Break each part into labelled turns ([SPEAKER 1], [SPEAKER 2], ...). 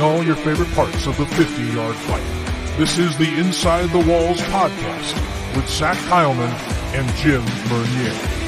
[SPEAKER 1] all your favorite parts of the 50 yard fight. This is the Inside the Walls podcast with Zach Heilman and Jim Mernier.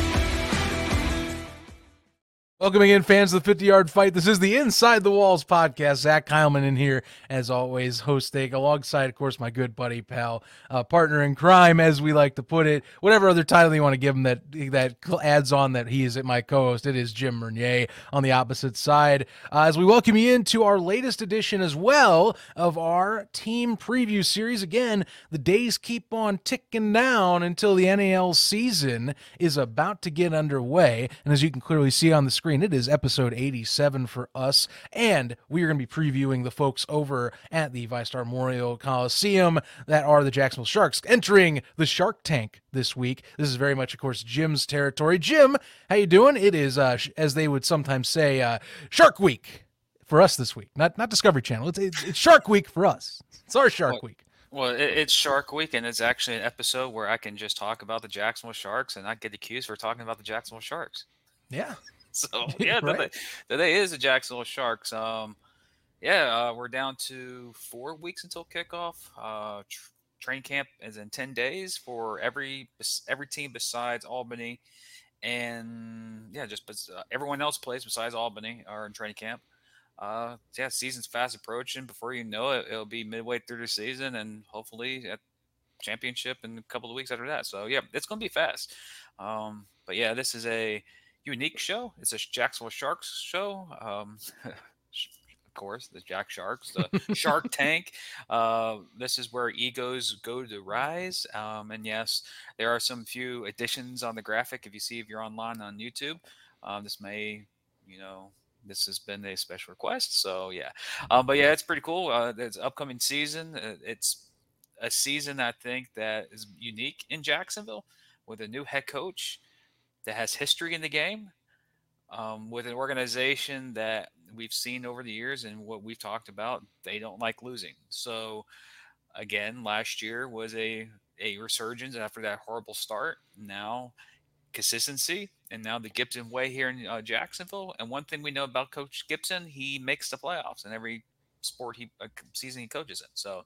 [SPEAKER 2] Welcome again, fans of the 50 yard fight. This is the Inside the Walls podcast. Zach Heilman in here, as always, hosting alongside, of course, my good buddy, pal, uh, partner in crime, as we like to put it. Whatever other title you want to give him that that adds on that he is my co host, it is Jim Mernier on the opposite side. Uh, as we welcome you into our latest edition as well of our team preview series. Again, the days keep on ticking down until the NAL season is about to get underway. And as you can clearly see on the screen, screen. It is episode 87 for us, and we are going to be previewing the folks over at the VyStar Memorial Coliseum that are the Jacksonville Sharks entering the Shark Tank this week. This is very much, of course, Jim's territory. Jim, how you doing? It is, uh, as they would sometimes say, uh, Shark Week for us this week. Not not Discovery Channel. It's, it's, it's Shark Week for us. It's our Shark Week.
[SPEAKER 3] Well, it, it's Shark Week, and it's actually an episode where I can just talk about the Jacksonville Sharks and not get accused for talking about the Jacksonville Sharks.
[SPEAKER 2] Yeah,
[SPEAKER 3] so yeah, right. today, is the Jacksonville Sharks. Um, yeah, uh, we're down to four weeks until kickoff. Uh, tr- training camp is in ten days for every every team besides Albany, and yeah, just uh, everyone else plays besides Albany are in training camp. Uh, yeah, season's fast approaching. Before you know it, it'll be midway through the season, and hopefully at championship in a couple of weeks after that. So yeah, it's going to be fast. Um, but yeah, this is a unique show. It's a Jacksonville Sharks show. Um, of course, the Jack Sharks, the Shark Tank. Uh, this is where egos go to rise. Um, and yes, there are some few additions on the graphic. If you see, if you're online on YouTube, um, this may, you know, this has been a special request. So yeah, um, but yeah, it's pretty cool. Uh, it's upcoming season. Uh, it's a season I think that is unique in Jacksonville with a new head coach that has history in the game, um, with an organization that we've seen over the years and what we've talked about, they don't like losing. So, again, last year was a a resurgence after that horrible start. Now, consistency, and now the Gibson way here in uh, Jacksonville. And one thing we know about Coach Gibson, he makes the playoffs in every sport he uh, season he coaches in. So,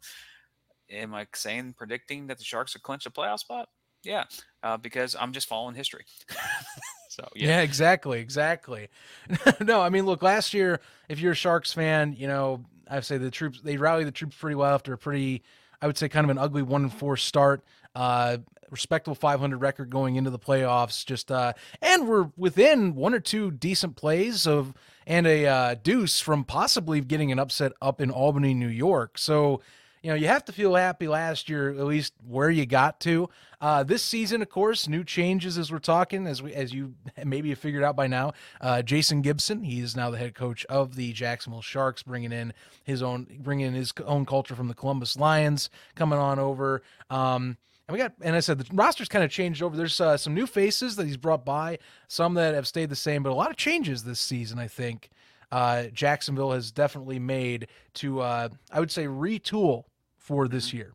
[SPEAKER 3] am I saying predicting that the Sharks will clinch a playoff spot? Yeah, uh, because I'm just following history.
[SPEAKER 2] so yeah. yeah, exactly, exactly. no, I mean, look, last year, if you're a Sharks fan, you know, I say the troops they rallied the troops pretty well after a pretty, I would say, kind of an ugly one and four start. Uh, respectable 500 record going into the playoffs. Just uh, and we're within one or two decent plays of and a uh, deuce from possibly getting an upset up in Albany, New York. So you know, you have to feel happy last year, at least where you got to. Uh, this season, of course, new changes as we're talking, as we as you maybe have figured out by now. Uh, Jason Gibson, he is now the head coach of the Jacksonville Sharks, bringing in his own bringing in his own culture from the Columbus Lions, coming on over. Um, and we got, and I said the roster's kind of changed over. There's uh, some new faces that he's brought by, some that have stayed the same, but a lot of changes this season. I think uh, Jacksonville has definitely made to, uh, I would say, retool for this mm-hmm. year?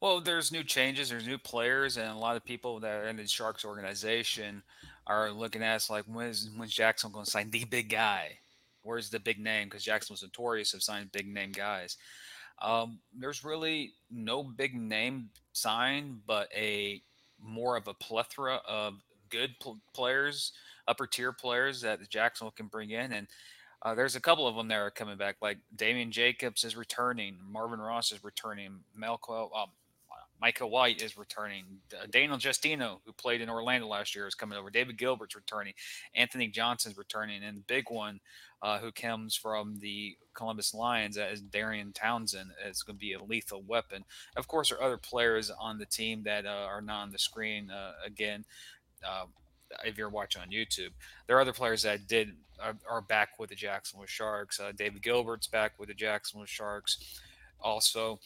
[SPEAKER 3] Well, there's new changes, there's new players, and a lot of people that are in the Sharks organization are looking at us like, when's when's Jackson going to sign the big guy? Where's the big name? Because Jackson was notorious of signing big name guys. Um, there's really no big name sign, but a more of a plethora of good pl- players, upper tier players that Jacksonville can bring in, and uh, there's a couple of them that are coming back, like Damian Jacobs is returning, Marvin Ross is returning, Melco, um, Micah White is returning, uh, Daniel Justino, who played in Orlando last year, is coming over. David Gilbert's returning, Anthony Johnson's returning, and the big one uh, who comes from the Columbus Lions as Darian Townsend is going to be a lethal weapon. Of course, there are other players on the team that uh, are not on the screen. Uh, again, uh, if you're watching on YouTube. There are other players that did are, are back with the Jacksonville Sharks. Uh, David Gilbert's back with the Jacksonville Sharks. Also,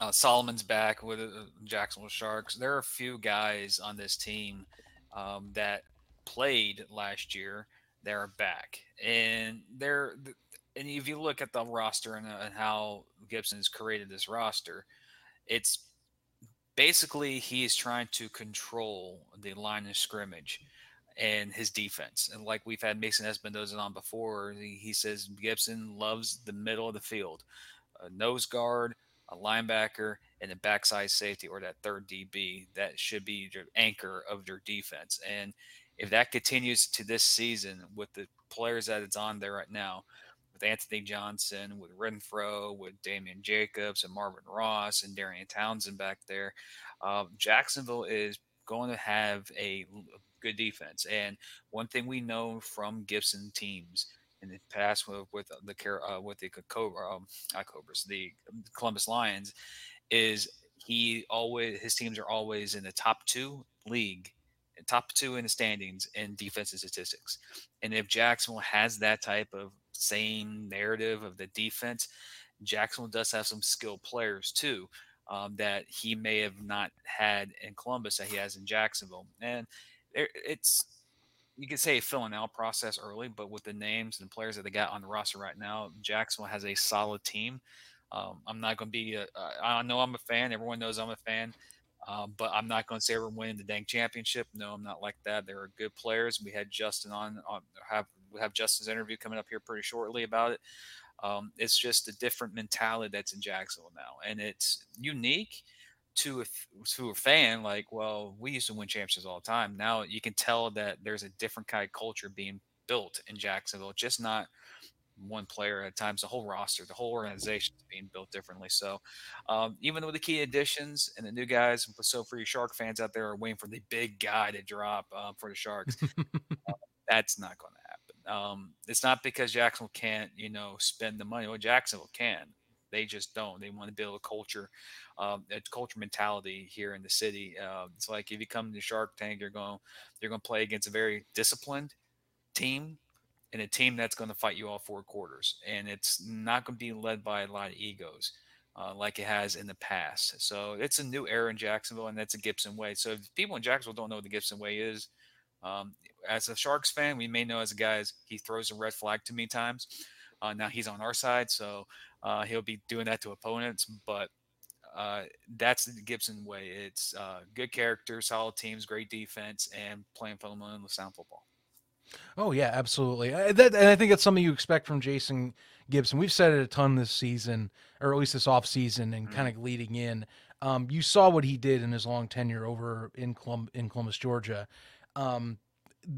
[SPEAKER 3] uh, Solomon's back with the Jacksonville Sharks. There are a few guys on this team um, that played last year. They're back, and they're and if you look at the roster and, uh, and how Gibson's created this roster, it's basically he is trying to control the line of scrimmage and his defense. And like we've had Mason Espinosa on before, he, he says Gibson loves the middle of the field, a nose guard, a linebacker, and a backside safety or that third DB. That should be the anchor of your defense. And if that continues to this season with the players that it's on there right now, with Anthony Johnson, with Renfrow, with Damian Jacobs and Marvin Ross and Darian Townsend back there, um, Jacksonville is going to have a good defense. And one thing we know from Gibson teams in the past with, with the uh, with the Cobra, um, Cobras, the Columbus Lions, is he always his teams are always in the top two league, top two in the standings in defensive statistics. And if Jacksonville has that type of same narrative of the defense, Jacksonville does have some skilled players too um, that he may have not had in Columbus that he has in Jacksonville. And it's you could say a filling out process early, but with the names and players that they got on the roster right now, Jacksonville has a solid team. Um, I'm not going to be. A, I know I'm a fan. Everyone knows I'm a fan. Um, but I'm not going to say we're winning the dang championship. No, I'm not like that. There are good players. We had Justin on. on have we have Justin's interview coming up here pretty shortly about it. Um, it's just a different mentality that's in Jacksonville now, and it's unique to a, to a fan. Like, well, we used to win championships all the time. Now you can tell that there's a different kind of culture being built in Jacksonville, just not one player at times. The whole roster, the whole organization is being built differently. So, um, even with the key additions and the new guys, so for you Shark fans out there are waiting for the big guy to drop uh, for the Sharks, uh, that's not going to um, it's not because Jacksonville can't, you know, spend the money. Well, Jacksonville can. They just don't. They want to build a culture, um, a culture mentality here in the city. Uh, it's like if you come to Shark Tank, you're going, you're going to play against a very disciplined team and a team that's going to fight you all four quarters. And it's not going to be led by a lot of egos. Uh, like it has in the past. So it's a new era in Jacksonville, and that's a Gibson way. So if people in Jacksonville don't know what the Gibson way is, um, as a Sharks fan, we may know as a guy he throws a red flag too many times. Uh, now he's on our side, so uh, he'll be doing that to opponents. But uh, that's the Gibson way. It's uh, good character, solid teams, great defense, and playing fundamental sound football.
[SPEAKER 2] Oh yeah, absolutely. I, that, and I think that's something you expect from Jason Gibson. We've said it a ton this season, or at least this off season, and mm-hmm. kind of leading in. Um, you saw what he did in his long tenure over in Colum- in Columbus, Georgia. Um,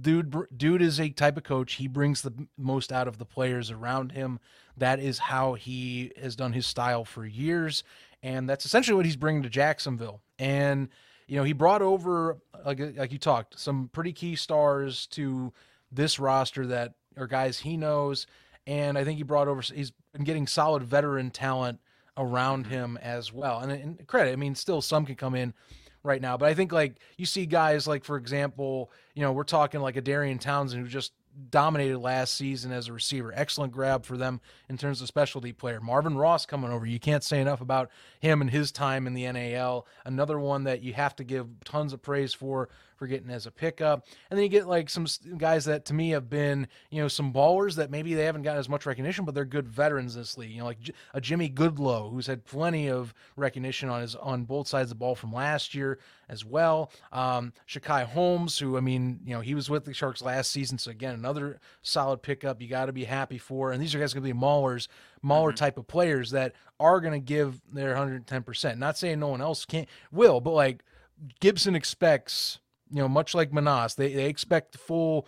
[SPEAKER 2] dude dude is a type of coach. He brings the most out of the players around him. That is how he has done his style for years. And that's essentially what he's bringing to Jacksonville. And you know he brought over like like you talked some pretty key stars to this roster that are guys he knows. And I think he brought over he's been getting solid veteran talent around mm-hmm. him as well. And, and credit I mean still some can come in right now. But I think like you see guys like for example, you know, we're talking like a Darian Townsend who just dominated last season as a receiver. Excellent grab for them in terms of specialty player. Marvin Ross coming over. You can't say enough about him and his time in the NAL. Another one that you have to give tons of praise for for getting as a pickup. And then you get like some guys that to me have been, you know, some ballers that maybe they haven't gotten as much recognition, but they're good veterans in this league. You know, like a Jimmy Goodlow, who's had plenty of recognition on his on both sides of the ball from last year as well. Um, Shakai Holmes, who I mean, you know, he was with the Sharks last season, so again, another solid pickup. You got to be happy for. And these are guys going to be maulers, mauler mm-hmm. type of players that are going to give their 110. percent Not saying no one else can't will, but like Gibson expects you know, much like Manas, they, they expect full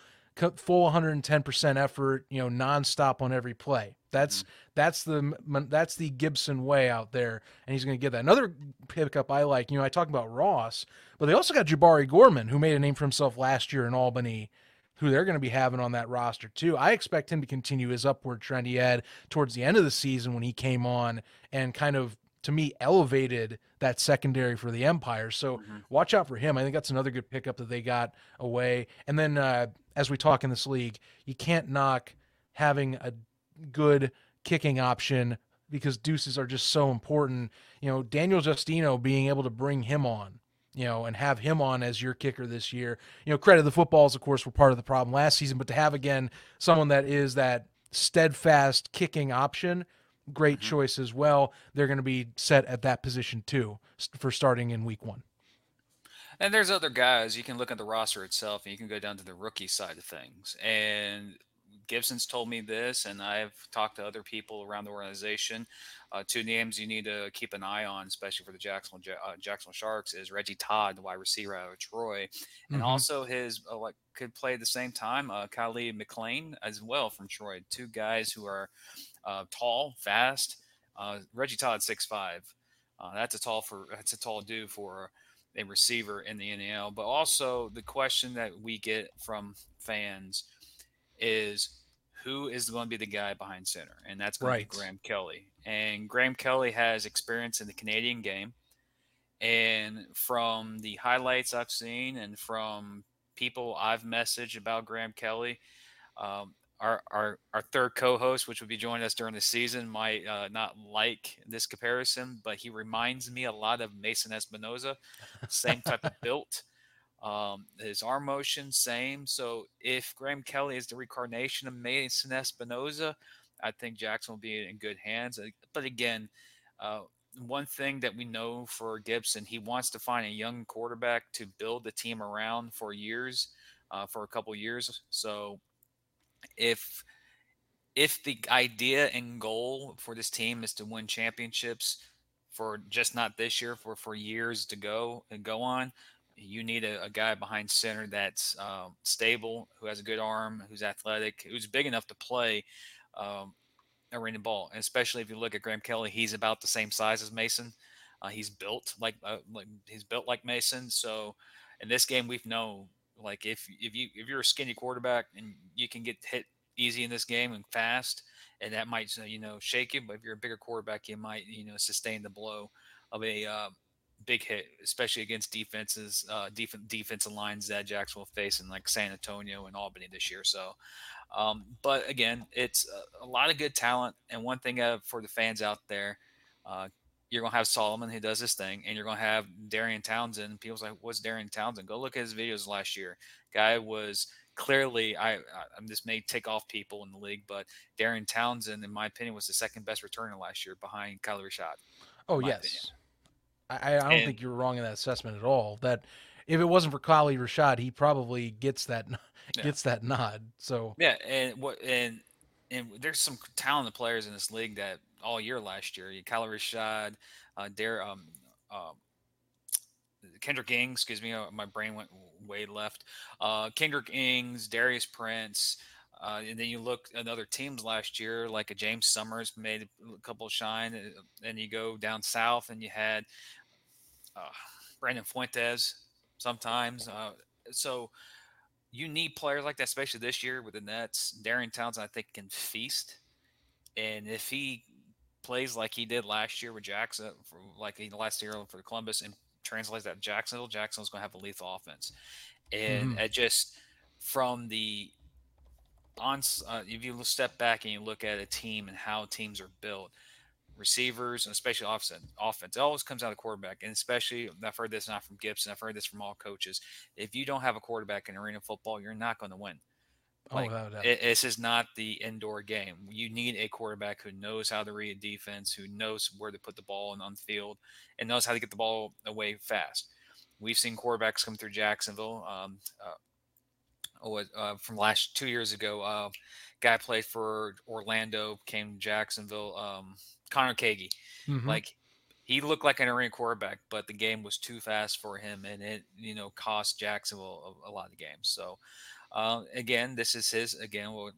[SPEAKER 2] full 110% effort, you know, nonstop on every play. That's mm-hmm. that's the that's the Gibson way out there, and he's going to get that. Another pickup I like, you know, I talk about Ross, but they also got Jabari Gorman, who made a name for himself last year in Albany, who they're going to be having on that roster too. I expect him to continue his upward trend he had towards the end of the season when he came on and kind of to me elevated that secondary for the Empire. So mm-hmm. watch out for him. I think that's another good pickup that they got away. And then uh, as we talk in this league, you can't knock having a good kicking option because deuces are just so important. You know, Daniel Justino being able to bring him on, you know, and have him on as your kicker this year. You know, credit the footballs, of course, were part of the problem last season, but to have again someone that is that steadfast kicking option great mm-hmm. choice as well. They're going to be set at that position too for starting in week one.
[SPEAKER 3] And there's other guys you can look at the roster itself, and you can go down to the rookie side of things. And Gibson's told me this, and I've talked to other people around the organization. Uh, two names you need to keep an eye on, especially for the Jacksonville uh, Jacksonville Sharks, is Reggie Todd, the wide receiver out of Troy, and mm-hmm. also his uh, like could play at the same time, uh, Khalid McLean as well from Troy. Two guys who are uh, tall, fast. Uh, Reggie Todd six five. Uh, that's a tall for that's a tall dude for a receiver in the NAL. But also the question that we get from fans is who is going to be the guy behind center, and that's going right. to be Graham Kelly. And Graham Kelly has experience in the Canadian game, and from the highlights I've seen and from people I've messaged about Graham Kelly, um, our, our, our third co-host, which will be joining us during the season, might uh, not like this comparison, but he reminds me a lot of Mason Espinosa, same type of built. Um, his arm motion, same. So if Graham Kelly is the reincarnation of Mason Espinosa, I think Jackson will be in good hands. Uh, but again, uh, one thing that we know for Gibson, he wants to find a young quarterback to build the team around for years, uh, for a couple years. So if if the idea and goal for this team is to win championships for just not this year, for for years to go and go on, you need a, a guy behind center that's um, stable, who has a good arm, who's athletic, who's big enough to play um, arena ball. And especially if you look at Graham Kelly, he's about the same size as Mason. Uh, he's built like, uh, like he's built like Mason. So in this game, we've known like if if you if you're a skinny quarterback and you can get hit easy in this game and fast, and that might you know shake you. But if you're a bigger quarterback, you might you know sustain the blow of a uh, big hit, especially against defenses, uh, def- defensive lines that Jacksonville face in like San Antonio and Albany this year. So, um, but again, it's a, a, lot of good talent. And one thing uh, for the fans out there, uh, you're gonna have Solomon who does this thing, and you're gonna have Darian Townsend. People's like, "What's Darian Townsend?" Go look at his videos last year. Guy was clearly, I, I this may take off people in the league, but Darian Townsend, in my opinion, was the second best returner last year behind Khalid Rashad.
[SPEAKER 2] Oh yes. I, I don't and, think you're wrong in that assessment at all. That if it wasn't for Khalid Rashad, he probably gets that yeah. gets that nod. So
[SPEAKER 3] yeah, and what and and there's some talented players in this league that all year last year, Khalid Rashad, uh, Dare, um, uh, Kendrick Ings, excuse me, uh, my brain went way left. Uh, Kendrick Ings, Darius Prince. Uh, and then you look at other teams last year, like a James Summers made a couple shine. And you go down south, and you had uh, Brandon Fuentes sometimes. Uh, so you need players like that, especially this year with the Nets. Darian Townsend, I think, can feast. And if he plays like he did last year with Jackson, for, like he last year for Columbus, and translates that to Jacksonville, Jacksonville's going to have a lethal offense. And mm-hmm. it just from the on, uh, if you step back and you look at a team and how teams are built, receivers, and especially offense. Offense. It always comes out of quarterback, and especially I've heard this not from Gibson. I've heard this from all coaches. If you don't have a quarterback in arena football, you're not going to win. Oh, like, oh, it, this is not the indoor game. You need a quarterback who knows how to read defense, who knows where to put the ball on the field, and knows how to get the ball away fast. We've seen quarterbacks come through Jacksonville. Um, uh, oh, uh, from last two years ago, uh, guy played for Orlando, came to Jacksonville. Um, Connor Kagi. Mm-hmm. Like he looked like an arena quarterback, but the game was too fast for him, and it you know cost Jacksonville a, a lot of games. So uh, again, this is his again well,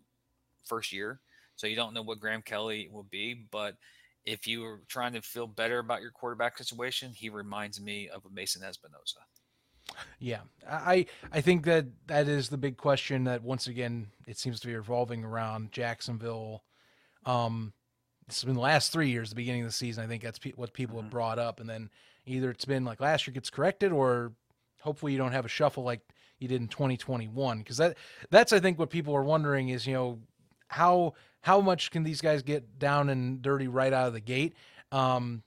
[SPEAKER 3] first year, so you don't know what Graham Kelly will be, but if you are trying to feel better about your quarterback situation, he reminds me of a Mason Espinosa.
[SPEAKER 2] Yeah, I I think that that is the big question that once again it seems to be revolving around Jacksonville. Um, it's been the last three years, the beginning of the season. I think that's pe- what people mm-hmm. have brought up, and then either it's been like last year gets corrected, or hopefully you don't have a shuffle like you did in 2021. Because that that's I think what people are wondering is you know how how much can these guys get down and dirty right out of the gate? Because um,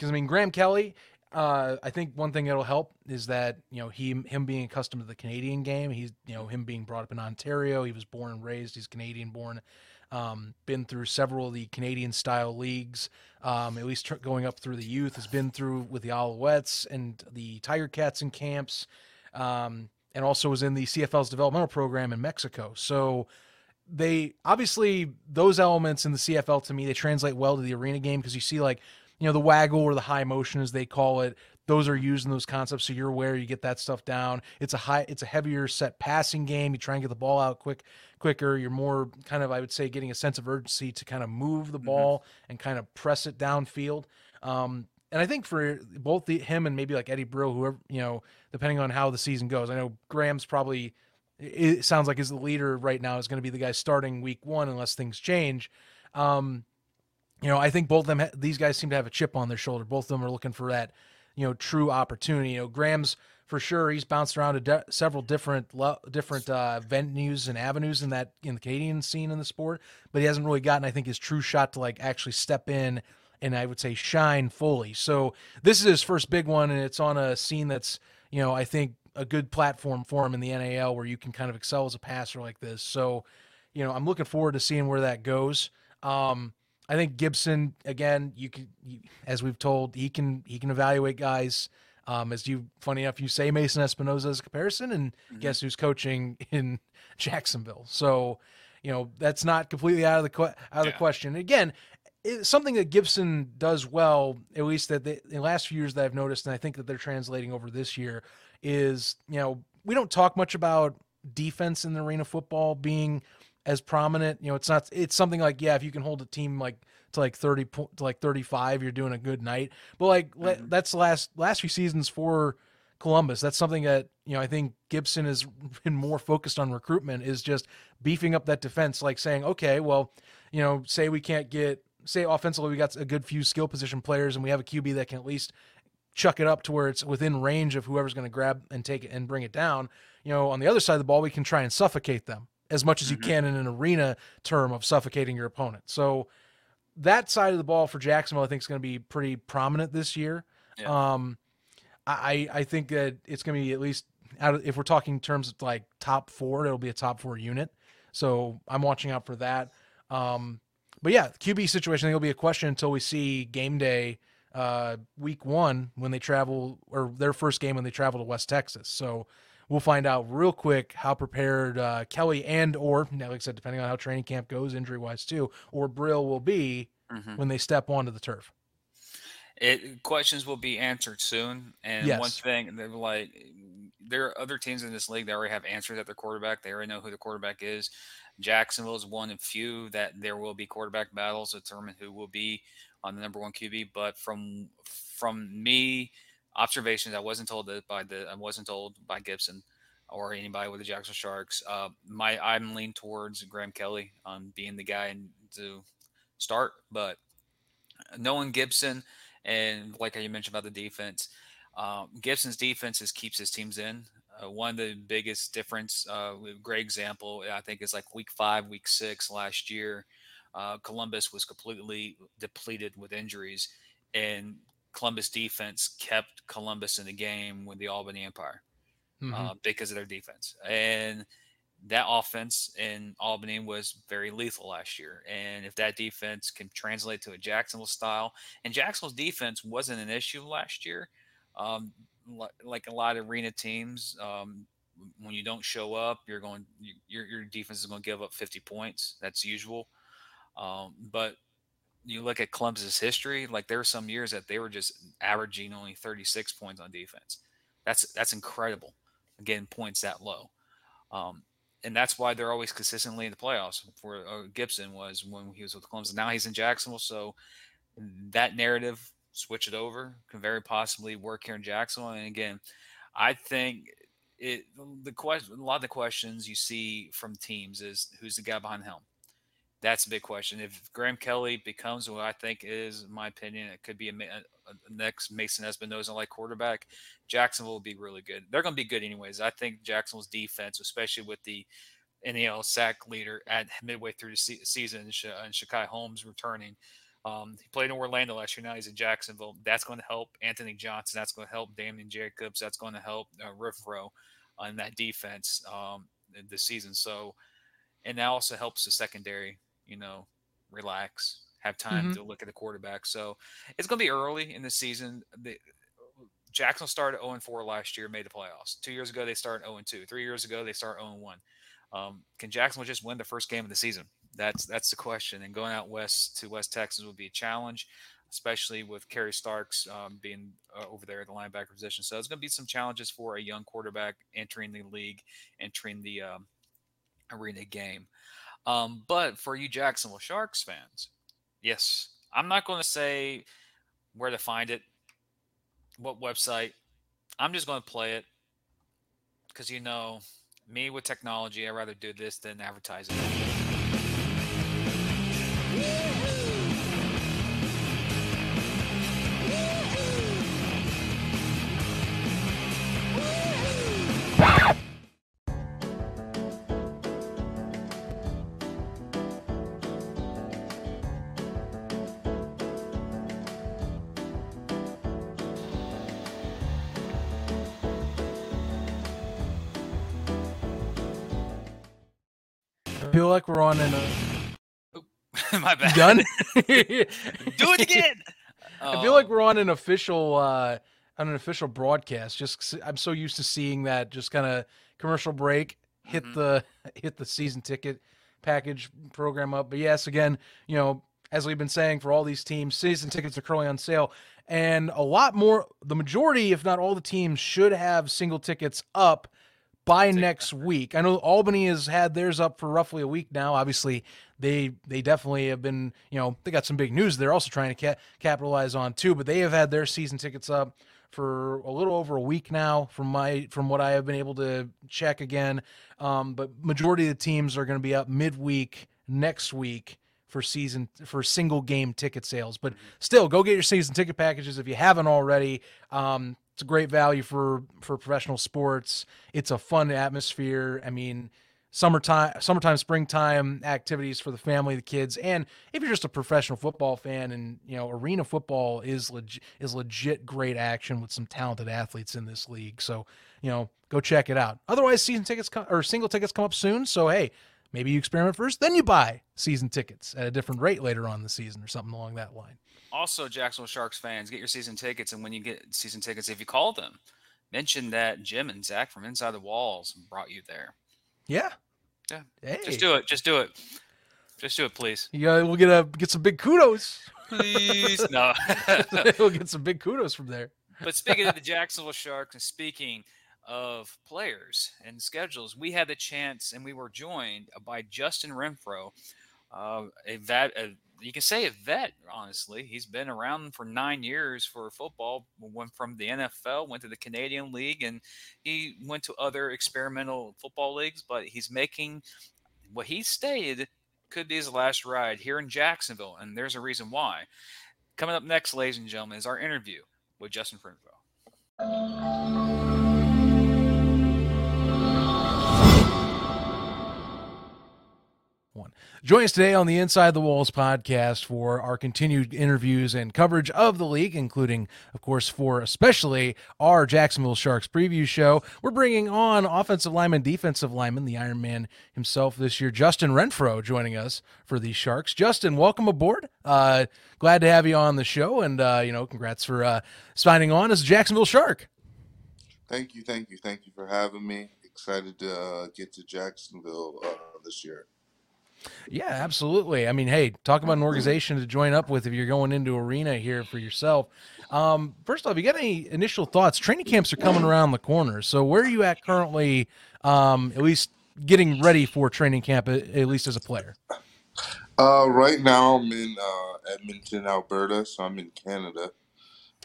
[SPEAKER 2] I mean Graham Kelly, uh, I think one thing that'll help is that you know he him being accustomed to the Canadian game. He's you know him being brought up in Ontario. He was born and raised. He's Canadian born. Um, been through several of the Canadian style leagues. Um, at least tr- going up through the youth. Has been through with the Alouettes and the Tiger Cats in camps, um, and also was in the CFL's developmental program in Mexico. So they obviously those elements in the CFL to me they translate well to the arena game because you see like you know the waggle or the high motion as they call it those are used in those concepts so you're aware you get that stuff down it's a high it's a heavier set passing game you try and get the ball out quick quicker you're more kind of i would say getting a sense of urgency to kind of move the mm-hmm. ball mm-hmm. and kind of press it downfield um, and I think for both the, him and maybe like Eddie Brill, whoever you know, depending on how the season goes, I know Graham's probably it sounds like is the leader right now is going to be the guy starting week one unless things change. Um, you know, I think both of them, these guys seem to have a chip on their shoulder. Both of them are looking for that, you know, true opportunity. You know, Graham's for sure. He's bounced around to de- several different different uh, venues and avenues in that in the Canadian scene in the sport, but he hasn't really gotten, I think, his true shot to like actually step in and I would say shine fully. So this is his first big one, and it's on a scene that's, you know, I think a good platform for him in the NAL where you can kind of excel as a passer like this. So, you know, I'm looking forward to seeing where that goes. Um, I think Gibson again. You can, you, as we've told, he can he can evaluate guys. Um, as you, funny enough, you say Mason Espinosa as a comparison, and mm-hmm. guess who's coaching in Jacksonville? So, you know, that's not completely out of the que- out of yeah. the question. Again, it's something that Gibson does well, at least that the, the last few years that I've noticed, and I think that they're translating over this year, is you know we don't talk much about defense in the arena football being as prominent. You know, it's not. It's something like yeah, if you can hold a team like to like thirty to like thirty five, you're doing a good night. But like mm-hmm. that's the last last few seasons for Columbus. That's something that you know I think Gibson has been more focused on recruitment is just beefing up that defense. Like saying, okay, well, you know, say we can't get say offensively we got a good few skill position players and we have a QB that can at least chuck it up to where it's within range of whoever's going to grab and take it and bring it down. You know, on the other side of the ball, we can try and suffocate them as much as you mm-hmm. can in an arena term of suffocating your opponent. So that side of the ball for Jacksonville, I think, is going to be pretty prominent this year. Yeah. Um, I I think that it's going to be at least out of, if we're talking terms of like top four, it'll be a top four unit. So I'm watching out for that. Um, but yeah, QB situation, I think will be a question until we see game day uh, week one when they travel or their first game when they travel to West Texas. So we'll find out real quick how prepared uh, Kelly and or like I said, depending on how training camp goes, injury wise too, or Brill will be mm-hmm. when they step onto the turf.
[SPEAKER 3] It questions will be answered soon. And yes. one thing they're like there are other teams in this league that already have answers at their quarterback. They already know who the quarterback is. Jacksonville is one of few that there will be quarterback battles to determine who will be on the number one QB. But from from me, observations I wasn't told that by the I wasn't told by Gibson or anybody with the Jackson Sharks. Uh, my I'm lean towards Graham Kelly on being the guy to start, but knowing Gibson and like you mentioned about the defense, um, Gibson's defense is keeps his teams in. Uh, one of the biggest difference, uh, great example, I think, is like week five, week six last year. Uh, Columbus was completely depleted with injuries, and Columbus defense kept Columbus in the game with the Albany Empire mm-hmm. uh, because of their defense. And that offense in Albany was very lethal last year. And if that defense can translate to a Jacksonville style, and Jacksonville's defense wasn't an issue last year, um, like a lot of arena teams, um, when you don't show up, you're going, your, your defense is going to give up 50 points. That's usual. Um, but you look at Columbus' history, like there were some years that they were just averaging only 36 points on defense. That's that's incredible. Again, points that low, um, and that's why they're always consistently in the playoffs. For uh, Gibson was when he was with Clemson. Now he's in Jacksonville, so that narrative switch it over can very possibly work here in Jacksonville. And again, I think it the question a lot of the questions you see from teams is who's the guy behind the helm that's a big question. If Graham Kelly becomes what I think is, my opinion, it could be a, a, next Mason Espinosa like quarterback. Jacksonville will be really good. They're going to be good anyways. I think Jacksonville's defense, especially with the NAL sack leader at midway through the se- season and Shakai Holmes returning, Um, he played in Orlando last year. Now he's in Jacksonville. That's going to help Anthony Johnson. That's going to help Damian Jacobs. That's going to help uh, on that defense um, this season. So, and that also helps the secondary, you know, relax, have time mm-hmm. to look at the quarterback. So it's going to be early in the season. The, Jackson started 0 4 last year, made the playoffs. Two years ago, they started 0 2. Three years ago, they started 0 1. Um, can Jacksonville just win the first game of the season? That's that's the question. And going out west to West Texas would be a challenge, especially with Kerry Starks um, being uh, over there at the linebacker position. So it's going to be some challenges for a young quarterback entering the league, entering the um, arena game. Um, but for you Jacksonville Sharks fans, yes, I'm not going to say where to find it, what website. I'm just going to play it because you know me with technology, I'd rather do this than advertising.
[SPEAKER 2] feel like we're on an.
[SPEAKER 3] Uh, My bad.
[SPEAKER 2] Done.
[SPEAKER 3] Do it again.
[SPEAKER 2] I feel like we're on an official uh, on an official broadcast. Just I'm so used to seeing that just kind of commercial break, hit mm-hmm. the hit the season ticket package program up. But yes, again, you know, as we've been saying for all these teams, season tickets are currently on sale, and a lot more. The majority, if not all, the teams should have single tickets up by next week. I know Albany has had theirs up for roughly a week now. Obviously, they they definitely have been, you know, they got some big news they're also trying to ca- capitalize on too, but they have had their season tickets up for a little over a week now from my from what I have been able to check again. Um, but majority of the teams are going to be up midweek next week for season for single game ticket sales. But still, go get your season ticket packages if you haven't already. Um, it's a great value for for professional sports. It's a fun atmosphere. I mean, summertime, summertime, springtime activities for the family, the kids, and if you're just a professional football fan, and you know, arena football is legit is legit great action with some talented athletes in this league. So you know, go check it out. Otherwise, season tickets come, or single tickets come up soon. So hey, maybe you experiment first, then you buy season tickets at a different rate later on the season or something along that line
[SPEAKER 3] also Jacksonville Sharks fans, get your season tickets, and when you get season tickets, if you call them, mention that Jim and Zach from Inside the Walls brought you there.
[SPEAKER 2] Yeah.
[SPEAKER 3] Yeah. Hey. Just do it. Just do it. Just do it, please.
[SPEAKER 2] Yeah, we'll get a get some big kudos.
[SPEAKER 3] Please, no.
[SPEAKER 2] we'll get some big kudos from there.
[SPEAKER 3] But speaking of the Jacksonville Sharks, and speaking of players and schedules, we had the chance, and we were joined by Justin Renfrow, uh, a, vet, a you can say a vet, honestly. He's been around for nine years for football. Went from the NFL, went to the Canadian League, and he went to other experimental football leagues. But he's making what he stated could be his last ride here in Jacksonville, and there's a reason why. Coming up next, ladies and gentlemen, is our interview with Justin Renfrow.
[SPEAKER 2] One. Join us today on the Inside the Walls podcast for our continued interviews and coverage of the league, including, of course, for especially our Jacksonville Sharks preview show. We're bringing on offensive lineman, defensive lineman, the Iron Man himself this year, Justin Renfrow, joining us for the Sharks. Justin, welcome aboard. Uh, glad to have you on the show, and uh, you know, congrats for uh, signing on as a Jacksonville Shark.
[SPEAKER 4] Thank you, thank you, thank you for having me. Excited to uh, get to Jacksonville uh, this year.
[SPEAKER 2] Yeah, absolutely. I mean, hey, talk about an organization to join up with if you're going into arena here for yourself. Um, first off, you got any initial thoughts? Training camps are coming around the corner, so where are you at currently? Um, at least getting ready for training camp, at least as a player.
[SPEAKER 4] Uh, right now, I'm in uh, Edmonton, Alberta, so I'm in Canada.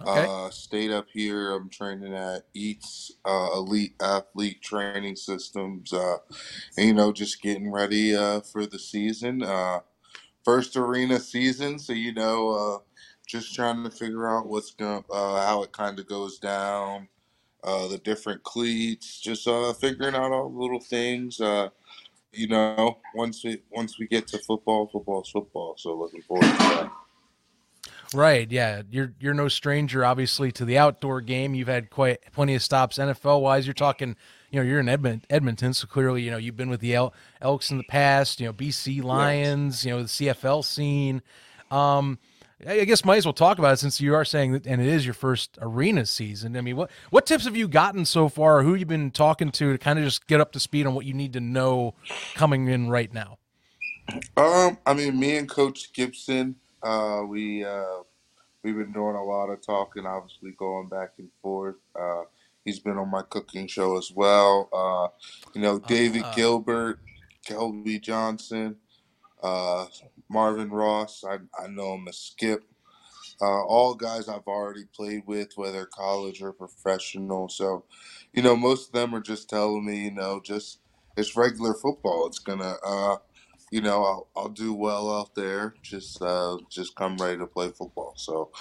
[SPEAKER 4] Okay. Uh, stayed up here. I'm training at Eats uh, Elite Athlete Training Systems. Uh, and, you know, just getting ready uh, for the season. Uh, first arena season, so you know, uh, just trying to figure out what's going, uh, how it kind of goes down, uh, the different cleats, just uh, figuring out all the little things. Uh, you know, once we once we get to football, football's football. So looking forward to that.
[SPEAKER 2] Right. Yeah. You're you're no stranger, obviously, to the outdoor game. You've had quite plenty of stops NFL wise. You're talking, you know, you're in Edmont, Edmonton, so clearly, you know, you've been with the El- Elks in the past. You know, BC Lions. Yes. You know, the CFL scene. Um, I guess might as well talk about it since you are saying that, and it is your first arena season. I mean, what what tips have you gotten so far? Who you've been talking to to kind of just get up to speed on what you need to know coming in right now?
[SPEAKER 4] Um, I mean, me and Coach Gibson, uh, we uh, we've been doing a lot of talking, obviously going back and forth. Uh, he's been on my cooking show as well. Uh, you know, David uh, Gilbert, Kelby Johnson, uh, Marvin Ross, I, I know him as Skip. Uh, all guys I've already played with, whether college or professional. So, you know, most of them are just telling me, you know, just it's regular football. It's gonna, uh, you know, I'll, I'll do well out there. Just, uh, just come ready to play football. So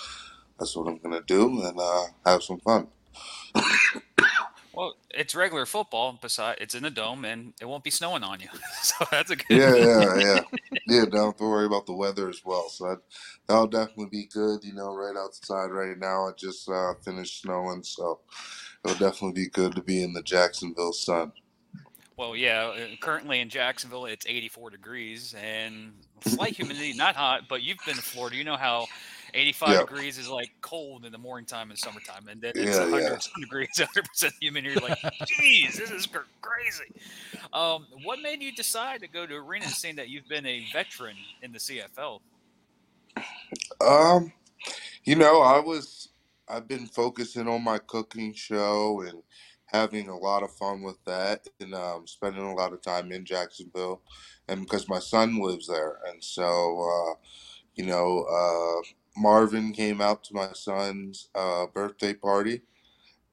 [SPEAKER 4] that's what I'm gonna do and uh, have some fun.
[SPEAKER 3] Well, it's regular football. Besides, it's in a dome, and it won't be snowing on you, so that's a good.
[SPEAKER 4] Yeah, yeah, yeah, yeah. Don't have to worry about the weather as well. So that, that'll definitely be good. You know, right outside right now, it just uh, finished snowing, so it'll definitely be good to be in the Jacksonville sun.
[SPEAKER 3] Well, yeah. Uh, currently in Jacksonville, it's 84 degrees and slight humidity, not hot. But you've been to Florida, you know how 85 yep. degrees is like cold in the morning time in summertime, and then it's yeah, 100 yeah. degrees, 100 percent humidity. You're like, geez, this is crazy. Um, what made you decide to go to arena, seeing that you've been a veteran in the CFL?
[SPEAKER 4] Um, you know, I was I've been focusing on my cooking show and having a lot of fun with that, and um, spending a lot of time in Jacksonville, and because my son lives there, and so. Uh, you know, uh, Marvin came out to my son's uh, birthday party,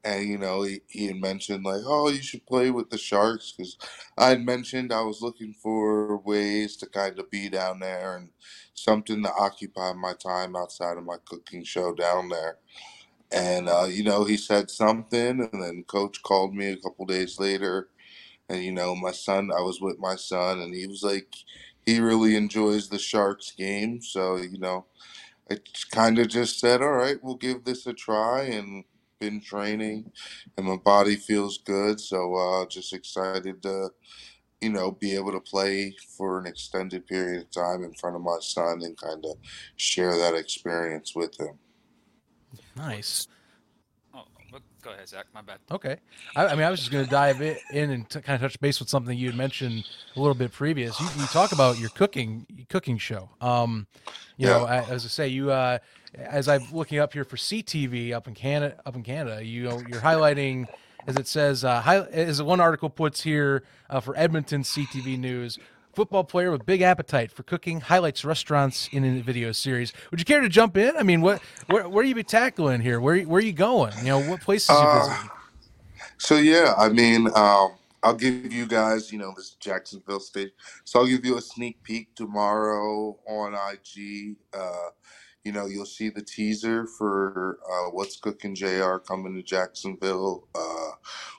[SPEAKER 4] and you know he, he had mentioned like, oh, you should play with the Sharks because I had mentioned I was looking for ways to kind of be down there and something to occupy my time outside of my cooking show down there. And uh, you know he said something, and then Coach called me a couple days later, and you know my son, I was with my son, and he was like, he really enjoys the Sharks game, so you know I kind of just said, all right, we'll give this a try and been training and my body feels good. So uh, just excited to, you know, be able to play for an extended period of time in front of my son and kind of share that experience with him.
[SPEAKER 2] Nice.
[SPEAKER 3] Oh, go ahead, Zach. My bad.
[SPEAKER 2] Okay. I, I mean, I was just going to dive in and t- kind of touch base with something you had mentioned a little bit previous. You, you talk about your cooking cooking show. Um, you yeah. know, I, as I say, you uh, as I'm looking up here for CTV up in Canada, up in Canada, you know, you're highlighting as it says, uh, high, as one article puts here uh, for Edmonton CTV News, football player with big appetite for cooking highlights restaurants in a video series. Would you care to jump in? I mean, what where where you be tackling here? Where where are you going? You know, what places uh, you visiting?
[SPEAKER 4] So yeah, I mean, um, I'll give you guys, you know, this Jacksonville stage. So I'll give you a sneak peek tomorrow on IG. Uh, you know, you'll see the teaser for uh, What's Cooking JR coming to Jacksonville. Uh,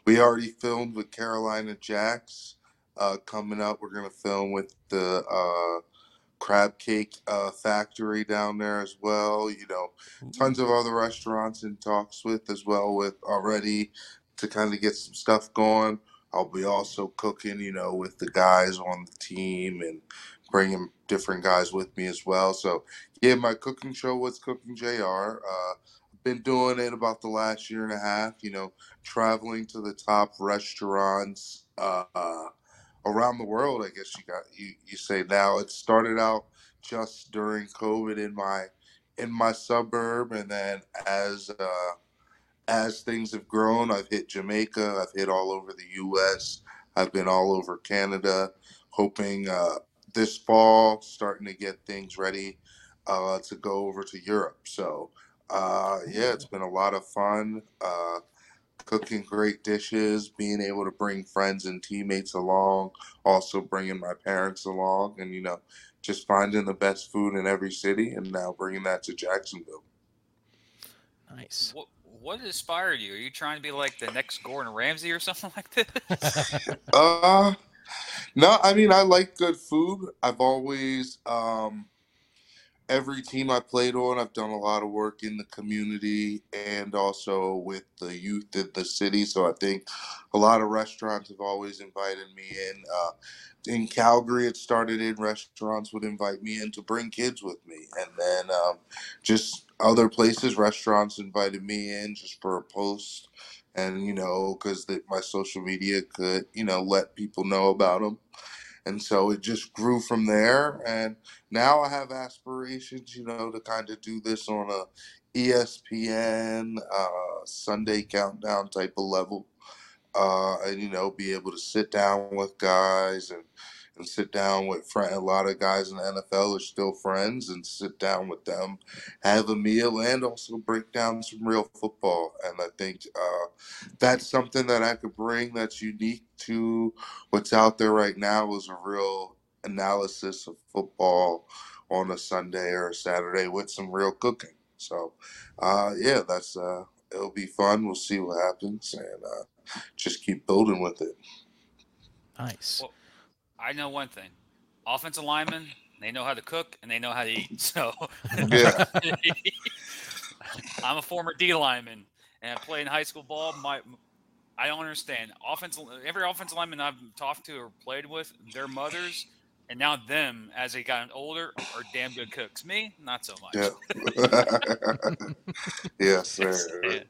[SPEAKER 4] we already filmed with Carolina Jacks uh, coming up. We're gonna film with the uh, crab cake uh, factory down there as well. You know, tons of other restaurants and talks with as well with already to kind of get some stuff going. I'll be also cooking, you know, with the guys on the team and bringing different guys with me as well. So yeah, my cooking show was Cooking Jr. Uh, been doing it about the last year and a half. You know, traveling to the top restaurants. Uh, around the world. I guess you got you you say now. It started out just during COVID in my in my suburb, and then as uh, as things have grown, I've hit Jamaica. I've hit all over the U.S. I've been all over Canada, hoping uh, this fall starting to get things ready uh, to go over to Europe. So uh, yeah, it's been a lot of fun. Cooking great dishes, being able to bring friends and teammates along, also bringing my parents along, and you know, just finding the best food in every city, and now bringing that to Jacksonville.
[SPEAKER 2] Nice.
[SPEAKER 3] What, what inspired you? Are you trying to be like the next Gordon Ramsay or something like this?
[SPEAKER 4] uh, no. I mean, I like good food. I've always, um, every team I played on, I've done a lot of work in the community and also with the youth in the city. So I think a lot of restaurants have always invited me in. Uh, in Calgary, it started in restaurants would invite me in to bring kids with me, and then um, just other places, restaurants invited me in just for a post, and you know, because my social media could you know let people know about them and so it just grew from there. And now i have aspirations you know to kind of do this on a espn uh, sunday countdown type of level uh, and you know be able to sit down with guys and and sit down with friend, a lot of guys in the NFL are still friends and sit down with them, have a meal, and also break down some real football. And I think uh, that's something that I could bring that's unique to what's out there right now is a real analysis of football on a Sunday or a Saturday with some real cooking. So, uh, yeah, that's uh, it'll be fun. We'll see what happens and uh, just keep building with it.
[SPEAKER 2] Nice.
[SPEAKER 3] Well, I know one thing: offensive linemen, they know how to cook and they know how to eat. So, yeah. I'm a former D lineman and I played in high school ball. My I don't understand. Offensive every offensive lineman I've talked to or played with, their mothers and now them as they got older are damn good cooks. Me, not so much.
[SPEAKER 4] Yeah. yes, sir.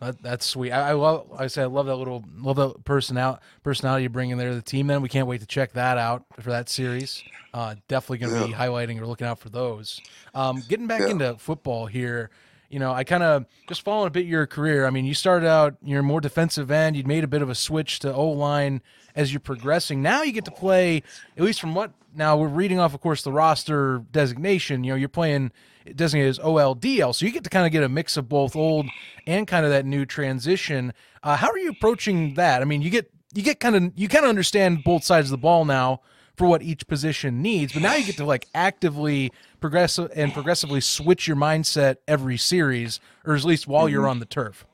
[SPEAKER 2] That, that's sweet. I, I, love. I say I love that little love that personality personality you bring in there. The team. Then we can't wait to check that out for that series. Uh, definitely going to yeah. be highlighting or looking out for those. Um, getting back yeah. into football here. You know, I kind of just following a bit your career. I mean, you started out you're more defensive end. You'd made a bit of a switch to O line as you're progressing. Now you get to play, at least from what now we're reading off, of course, the roster designation. You know, you're playing designated as OLDL. So you get to kind of get a mix of both old and kind of that new transition. Uh, how are you approaching that? I mean, you get you get kind of you kind of understand both sides of the ball now for what each position needs, but now you get to like actively progress and progressively switch your mindset every series, or at least while mm-hmm. you're on the turf.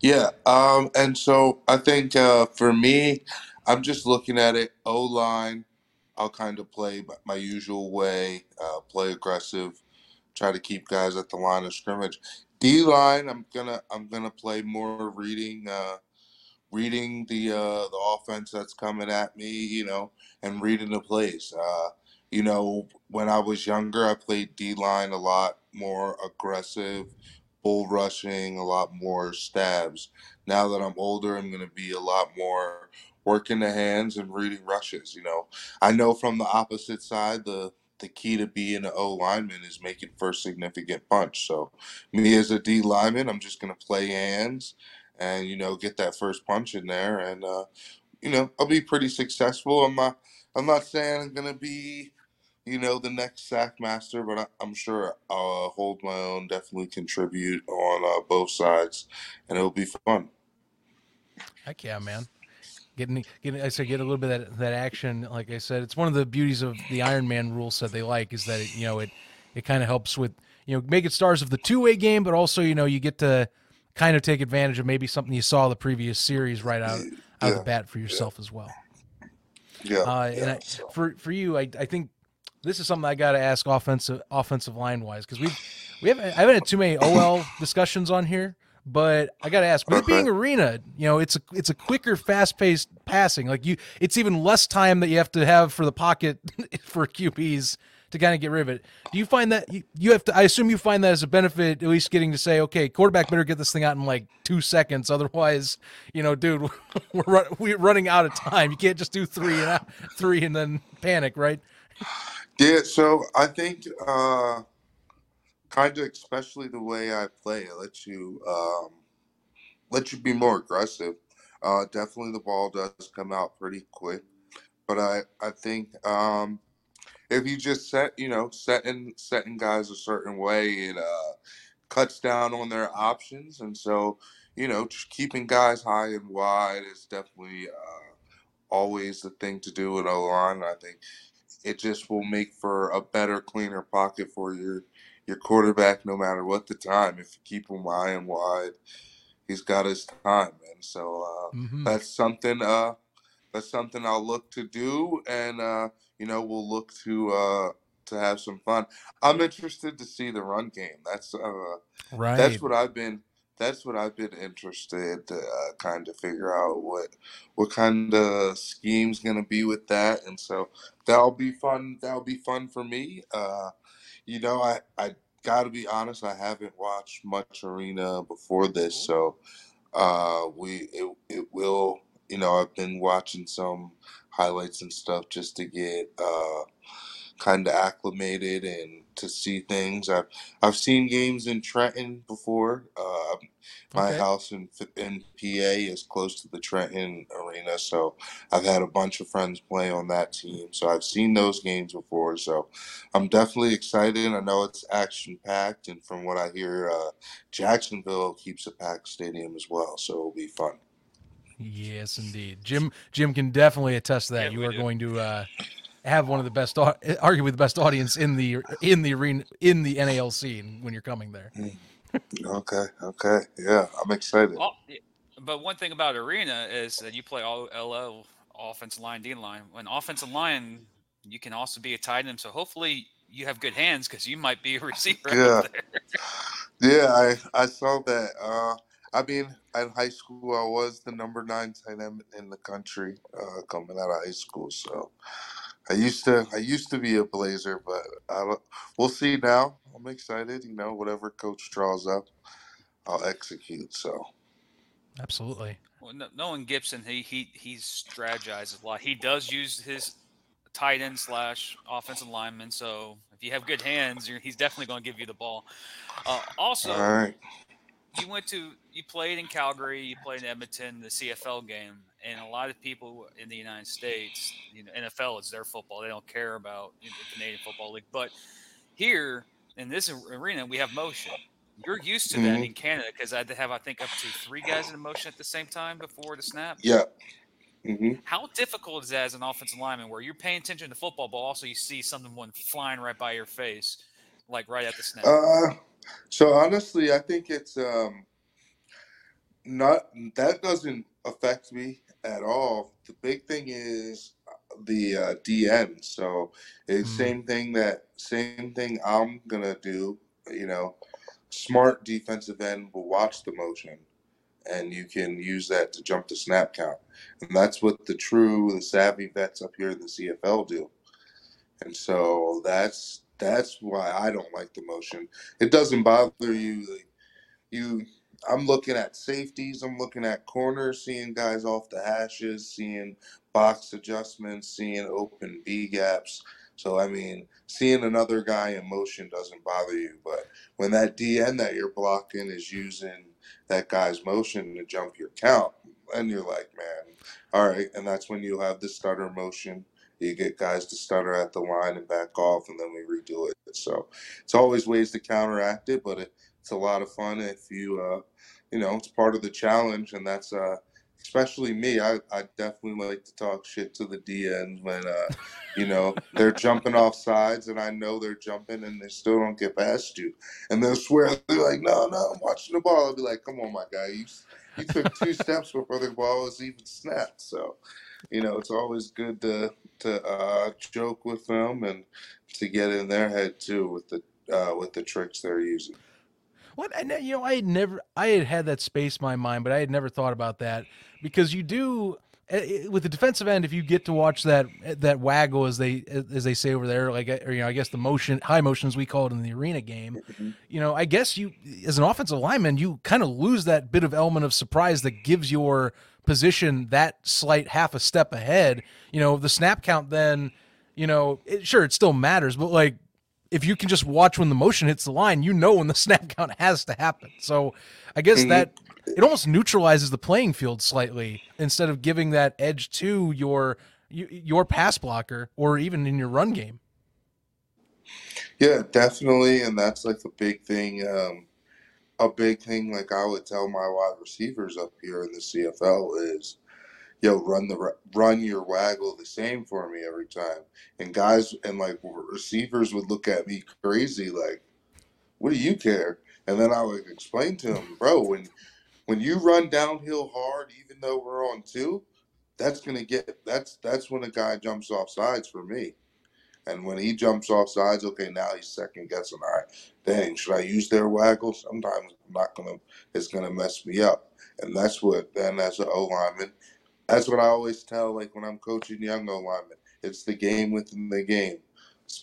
[SPEAKER 4] Yeah, um, and so I think uh, for me, I'm just looking at it O line I'll kind of play my usual way, uh, play aggressive, try to keep guys at the line of scrimmage. D line, I'm gonna I'm gonna play more reading uh, reading the uh, the offense that's coming at me, you know, and reading the plays. Uh, you know, when I was younger, I played D line a lot more aggressive, bull rushing, a lot more stabs. Now that I'm older, I'm to be a lot more working the hands and reading rushes. You know, I know from the opposite side, the the key to being an O lineman is making first significant punch. So, me as a D lineman, I'm just gonna play hands and you know get that first punch in there, and uh, you know I'll be pretty successful. I'm not I'm not saying I'm gonna be you know the next sack master, but I, am sure I'll hold my own. Definitely contribute on uh, both sides, and it'll be fun.
[SPEAKER 2] Heck yeah, man getting getting I say get a little bit of that, that action. Like I said, it's one of the beauties of the Iron Man rule set they like is that it, you know it it kind of helps with you know make it stars of the two way game, but also you know you get to kind of take advantage of maybe something you saw the previous series right out out yeah. of the bat for yourself
[SPEAKER 4] yeah.
[SPEAKER 2] as well.
[SPEAKER 4] Yeah, uh,
[SPEAKER 2] and I, for for you, I I think this is something I got to ask offensive offensive line wise because we we haven't I haven't had too many OL discussions on here. But I got to ask, with it being arena, you know, it's a it's a quicker, fast paced passing. Like you, it's even less time that you have to have for the pocket for QBs to kind of get rid of it. Do you find that you, you have to? I assume you find that as a benefit, at least getting to say, okay, quarterback better get this thing out in like two seconds, otherwise, you know, dude, we're we're running out of time. You can't just do three and out, three and then panic, right?
[SPEAKER 4] Yeah. So I think. uh kind of especially the way I play. It lets you um, let you be more aggressive. Uh, definitely, the ball does come out pretty quick, but I I think um, if you just set you know setting setting guys a certain way, it uh, cuts down on their options, and so you know just keeping guys high and wide is definitely uh, always the thing to do in O line. I think it just will make for a better, cleaner pocket for your your quarterback no matter what the time. If you keep him high and wide, he's got his time. And so uh, mm-hmm. that's something uh, that's something I'll look to do, and uh, you know we'll look to uh, to have some fun. I'm interested to see the run game. That's uh,
[SPEAKER 2] right.
[SPEAKER 4] That's what I've been. That's what I've been interested to uh, kind of figure out what what kind of scheme's gonna be with that, and so that'll be fun. That'll be fun for me. Uh, you know, I I got to be honest. I haven't watched much arena before this, so uh, we it it will. You know, I've been watching some highlights and stuff just to get uh, kind of acclimated and to see things. I've I've seen games in Trenton before. Uh, my okay. house in in PA is close to the Trenton Arena, so I've had a bunch of friends play on that team. So I've seen those games before. So I'm definitely excited. I know it's action packed, and from what I hear, uh, Jacksonville keeps a packed stadium as well. So it'll be fun.
[SPEAKER 2] Yes, indeed. Jim Jim can definitely attest to that. Yeah, you are do. going to uh, have one of the best, arguably the best audience in the in the arena in the NAL scene when you're coming there.
[SPEAKER 4] Mm. okay, okay, yeah, I'm excited.
[SPEAKER 3] Well, but one thing about arena is that you play all LL offensive line, D line. When offensive line, you can also be a tight end. So hopefully you have good hands because you might be a receiver.
[SPEAKER 4] Yeah, yeah, I I saw that. Uh, I mean, in high school, I was the number nine tight end in the country uh, coming out of high school. So I used to I used to be a Blazer, but I, we'll see now. I'm excited. You know, whatever coach draws up, I'll execute. So,
[SPEAKER 2] absolutely.
[SPEAKER 3] Well, no, knowing Gibson, he he he strategizes a lot. He does use his tight end slash offensive lineman. So if you have good hands, he's definitely going to give you the ball. Uh, also,
[SPEAKER 4] All right
[SPEAKER 3] you went to you played in Calgary, you played in Edmonton, the CFL game, and a lot of people in the United States, you know, NFL is their football. They don't care about you know, the Canadian Football League. But here in this arena, we have motion. You're used to mm-hmm. that in Canada because I have I think up to three guys in motion at the same time before the snap.
[SPEAKER 4] Yeah. Mm-hmm.
[SPEAKER 3] How difficult is that as an offensive lineman, where you're paying attention to football, but also you see someone flying right by your face, like right at the snap?
[SPEAKER 4] Uh, so honestly, I think it's um, not that doesn't affect me at all. The big thing is the uh, DN. So it's mm. same thing that same thing I'm gonna do. You know, smart defensive end will watch the motion, and you can use that to jump the snap count. And that's what the true, the savvy vets up here in the CFL do. And so that's that's why I don't like the motion. It doesn't bother you. You, I'm looking at safeties. I'm looking at corners, seeing guys off the hashes, seeing box adjustments, seeing open B gaps. So I mean, seeing another guy in motion doesn't bother you, but when that DN that you're blocking is using that guy's motion to jump your count, and you're like, man, all right, and that's when you have the stutter motion you get guys to stutter at the line and back off, and then we redo it. So it's always ways to counteract it, but it, it's a lot of fun if you, uh, you know, it's part of the challenge, and that's uh, especially me. I, I definitely like to talk shit to the DNs when, uh, you know, they're jumping off sides, and I know they're jumping, and they still don't get past you, and they'll swear they're like, "No, no, I'm watching the ball." I'll be like, "Come on, my guy, you." You took two steps before the ball was even snapped. So, you know, it's always good to to uh, joke with them and to get in their head too with the uh, with the tricks they're using.
[SPEAKER 2] What and you know, I had never, I had had that space in my mind, but I had never thought about that because you do eh, eh, with the defensive end. If you get to watch that that waggle as they as they say over there, like or, you know, I guess the motion, high motions we call it in the arena game. Mm-hmm. You know, I guess you as an offensive lineman, you kind of lose that bit of element of surprise that gives your position that slight half a step ahead, you know, the snap count then, you know, it, sure it still matters, but like if you can just watch when the motion hits the line, you know when the snap count has to happen. So I guess mm-hmm. that it almost neutralizes the playing field slightly instead of giving that edge to your your pass blocker or even in your run game.
[SPEAKER 4] Yeah, definitely, and that's like a big thing. Um, a big thing like I would tell my wide receivers up here in the CFL is, yo, run the run your waggle the same for me every time. And guys and like receivers would look at me crazy, like, what do you care? And then I would explain to them, bro, when when you run downhill hard, even though we're on two, that's gonna get that's that's when a guy jumps off sides for me. And when he jumps off sides, okay, now he's second guessing. All right, dang, should I use their waggle? Sometimes I'm not gonna. It's gonna mess me up, and that's what. Then as an O lineman, that's what I always tell. Like when I'm coaching young linemen, it's the game within the game.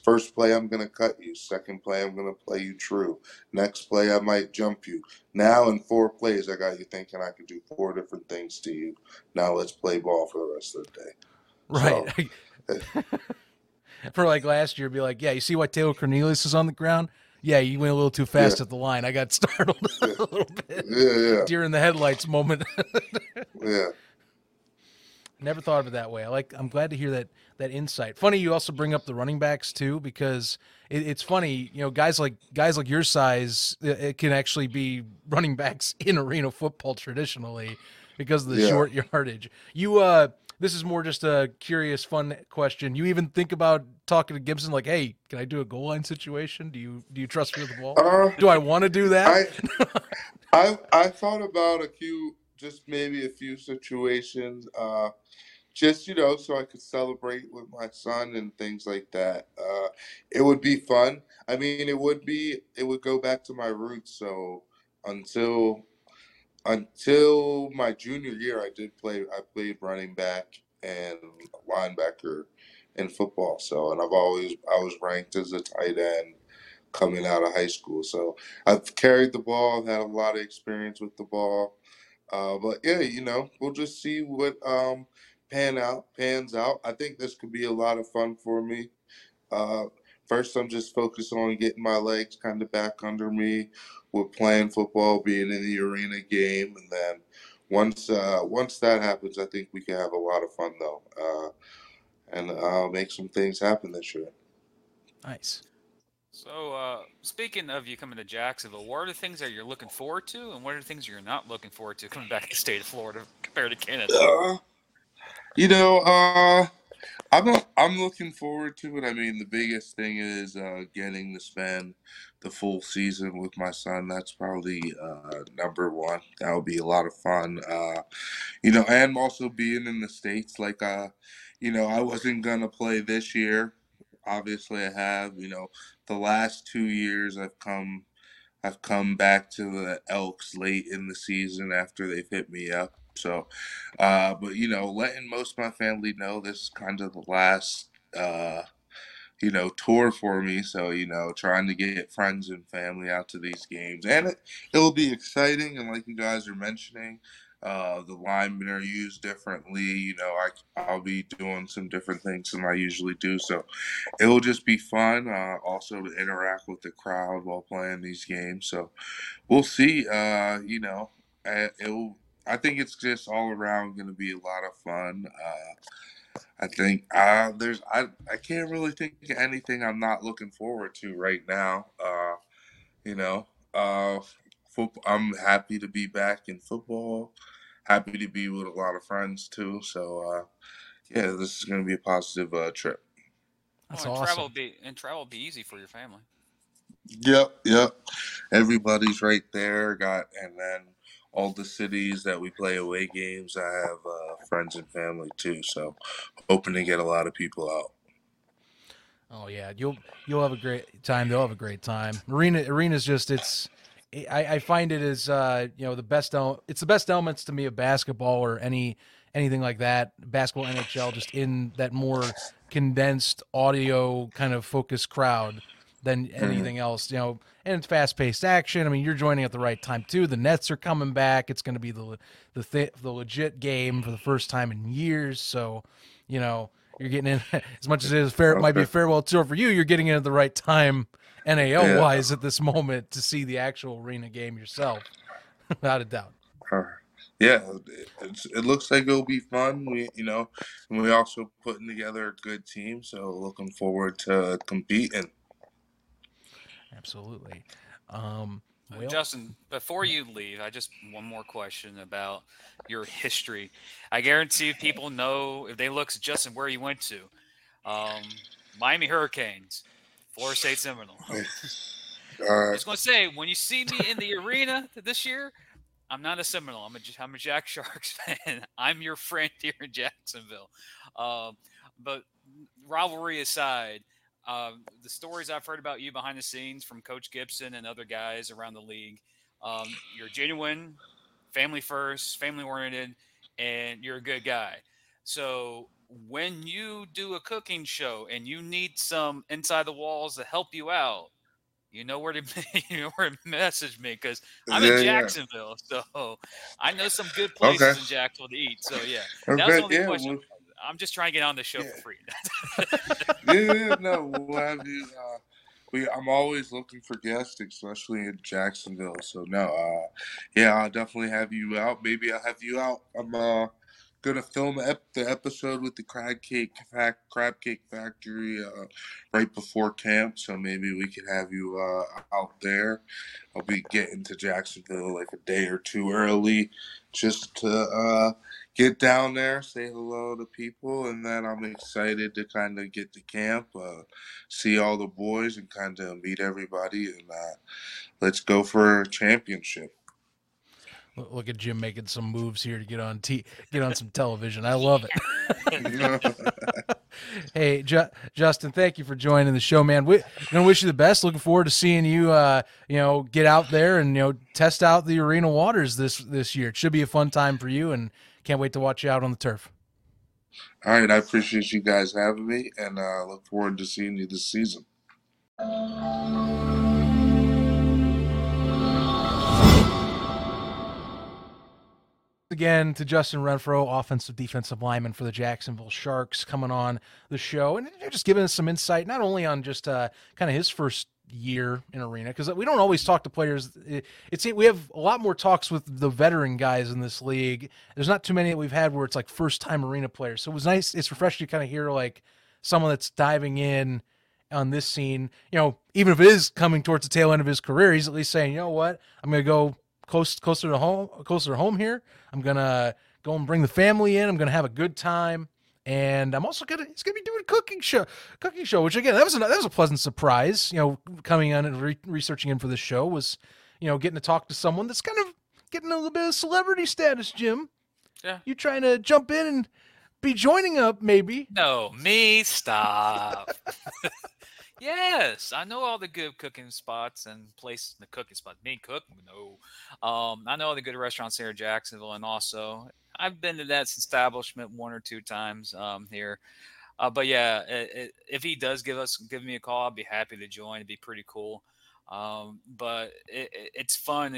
[SPEAKER 4] First play, I'm going to cut you. Second play, I'm going to play you true. Next play, I might jump you. Now, in four plays, I got you thinking I could do four different things to you. Now, let's play ball for the rest of the day.
[SPEAKER 2] Right. So, for like last year, be like, yeah, you see why Taylor Cornelius is on the ground? Yeah, you went a little too fast yeah. at the line. I got startled a little bit.
[SPEAKER 4] Yeah, yeah.
[SPEAKER 2] During the headlights moment.
[SPEAKER 4] yeah.
[SPEAKER 2] Never thought of it that way. I like. I'm glad to hear that that insight. Funny, you also bring up the running backs too, because it, it's funny. You know, guys like guys like your size, it, it, can actually be running backs in arena football traditionally because of the yeah. short yardage. You, uh, this is more just a curious, fun question. You even think about talking to Gibson, like, "Hey, can I do a goal line situation? Do you do you trust me with the ball? Uh, do I want to do that?"
[SPEAKER 4] I, I I thought about a few just maybe a few situations, uh, just you know, so I could celebrate with my son and things like that. Uh, it would be fun. I mean, it would be. It would go back to my roots. So until until my junior year, I did play. I played running back and linebacker in football. So, and I've always I was ranked as a tight end coming out of high school. So I've carried the ball. I've had a lot of experience with the ball. Uh, but yeah, you know, we'll just see what um, pan out pans out. I think this could be a lot of fun for me. Uh, first, I'm just focused on getting my legs kind of back under me with playing football, being in the arena game, and then once uh, once that happens, I think we can have a lot of fun though, uh, and make some things happen this year.
[SPEAKER 2] Nice.
[SPEAKER 3] So, uh, speaking of you coming to Jacksonville, what are the things that you're looking forward to, and what are the things you're not looking forward to coming back to the state of Florida compared to Canada?
[SPEAKER 4] Uh, you know, uh, I'm I'm looking forward to it. I mean, the biggest thing is uh, getting to spend the full season with my son. That's probably uh, number one. That would be a lot of fun. Uh, you know, and also being in the states. Like, you know, I wasn't gonna play this year obviously I have. You know, the last two years I've come I've come back to the Elks late in the season after they've hit me up. So, uh, but you know, letting most of my family know this is kind of the last, uh, you know, tour for me. So, you know, trying to get friends and family out to these games, and it it'll be exciting. And like you guys are mentioning, uh, the linemen are used differently. You know, I I'll be doing some different things than I usually do, so it will just be fun. Uh, also to interact with the crowd while playing these games. So we'll see. Uh, you know, it'll. I think it's just all around going to be a lot of fun. Uh, I think uh, there's I I can't really think of anything I'm not looking forward to right now. Uh, you know, uh, football. I'm happy to be back in football happy to be with a lot of friends too. So uh, yeah, this is going to be a positive uh, trip.
[SPEAKER 3] That's awesome. Travel be and travel be easy for your family.
[SPEAKER 4] Yep, yep. Everybody's right there. Got and then all the cities that we play away games. I have uh, friends and family too. So hoping to get a lot of people out.
[SPEAKER 2] Oh yeah, you'll you'll have a great time. They'll have a great time. Arena arena's just it's I, I find it is uh, you know the best el- it's the best elements to me of basketball or any anything like that. Basketball NHL just in that more condensed audio kind of focused crowd than mm-hmm. anything else you know. And it's fast paced action. I mean you're joining at the right time too. The Nets are coming back. It's going to be the the th- the legit game for the first time in years. So you know you're getting in as much as it is fair it might be a farewell tour for you you're getting in at the right time NAL yeah. wise at this moment to see the actual arena game yourself, without a doubt.
[SPEAKER 4] Uh, yeah, it looks like it'll be fun. We, you know, and we also putting together a good team, so looking forward to competing.
[SPEAKER 2] Absolutely. Um,
[SPEAKER 3] uh, well, Justin, before you leave, I just one more question about your history. I guarantee people know if they look at Justin where you went to. Um, Miami Hurricanes, Florida State Seminole. I was going to say, when you see me in the arena this year, I'm not a Seminole. I'm a, I'm a Jax Sharks fan. I'm your friend here in Jacksonville. Uh, but rivalry aside, uh, the stories I've heard about you behind the scenes from Coach Gibson and other guys around the league, um, you're genuine, family first, family oriented, and you're a good guy. So when you do a cooking show and you need some inside the walls to help you out, you know where to you know where to message me because I'm yeah, in Jacksonville, yeah. so I know some good places okay. in Jacksonville to eat. So yeah, that was the only yeah, question. Well, I'm just trying to get on the show for free.
[SPEAKER 4] yeah, no, we'll have you. Uh, we, I'm always looking for guests, especially in Jacksonville. So no, uh, yeah, I'll definitely have you out. Maybe I'll have you out. I'm uh, gonna film ep- the episode with the crab cake crab cake factory uh, right before camp, so maybe we could have you uh, out there. I'll be getting to Jacksonville like a day or two early, just to uh, get down there, say hello to people, and then I'm excited to kind of get to camp, uh, see all the boys, and kind of meet everybody, and uh, let's go for a championship.
[SPEAKER 2] Look at Jim making some moves here to get on t- get on some television. I love it. hey, Ju- Justin, thank you for joining the show, man. We're gonna wish you the best. Looking forward to seeing you, uh, you know, get out there and you know test out the arena waters this this year. It should be a fun time for you, and can't wait to watch you out on the turf.
[SPEAKER 4] All right, I appreciate you guys having me, and uh, look forward to seeing you this season.
[SPEAKER 2] Again to Justin Renfrow, offensive defensive lineman for the Jacksonville Sharks, coming on the show and just giving us some insight, not only on just uh, kind of his first year in arena, because we don't always talk to players. It's we have a lot more talks with the veteran guys in this league. There's not too many that we've had where it's like first time arena players. So it was nice. It's refreshing to kind of hear like someone that's diving in on this scene. You know, even if it is coming towards the tail end of his career, he's at least saying, you know what, I'm going to go close closer to home closer to home here. I'm gonna go and bring the family in. I'm gonna have a good time, and I'm also gonna he's gonna be doing a cooking show, cooking show. Which again, that was a, that was a pleasant surprise. You know, coming on and re- researching in for the show was, you know, getting to talk to someone that's kind of getting a little bit of celebrity status. Jim,
[SPEAKER 3] yeah,
[SPEAKER 2] you trying to jump in and be joining up maybe?
[SPEAKER 3] No, me stop. Yes, I know all the good cooking spots and places. The cooking spot, me cook, no. Um, I know all the good restaurants here in Jacksonville, and also I've been to that establishment one or two times um, here. Uh, but yeah, it, it, if he does give us give me a call, I'd be happy to join. It'd be pretty cool. Um, but it, it's fun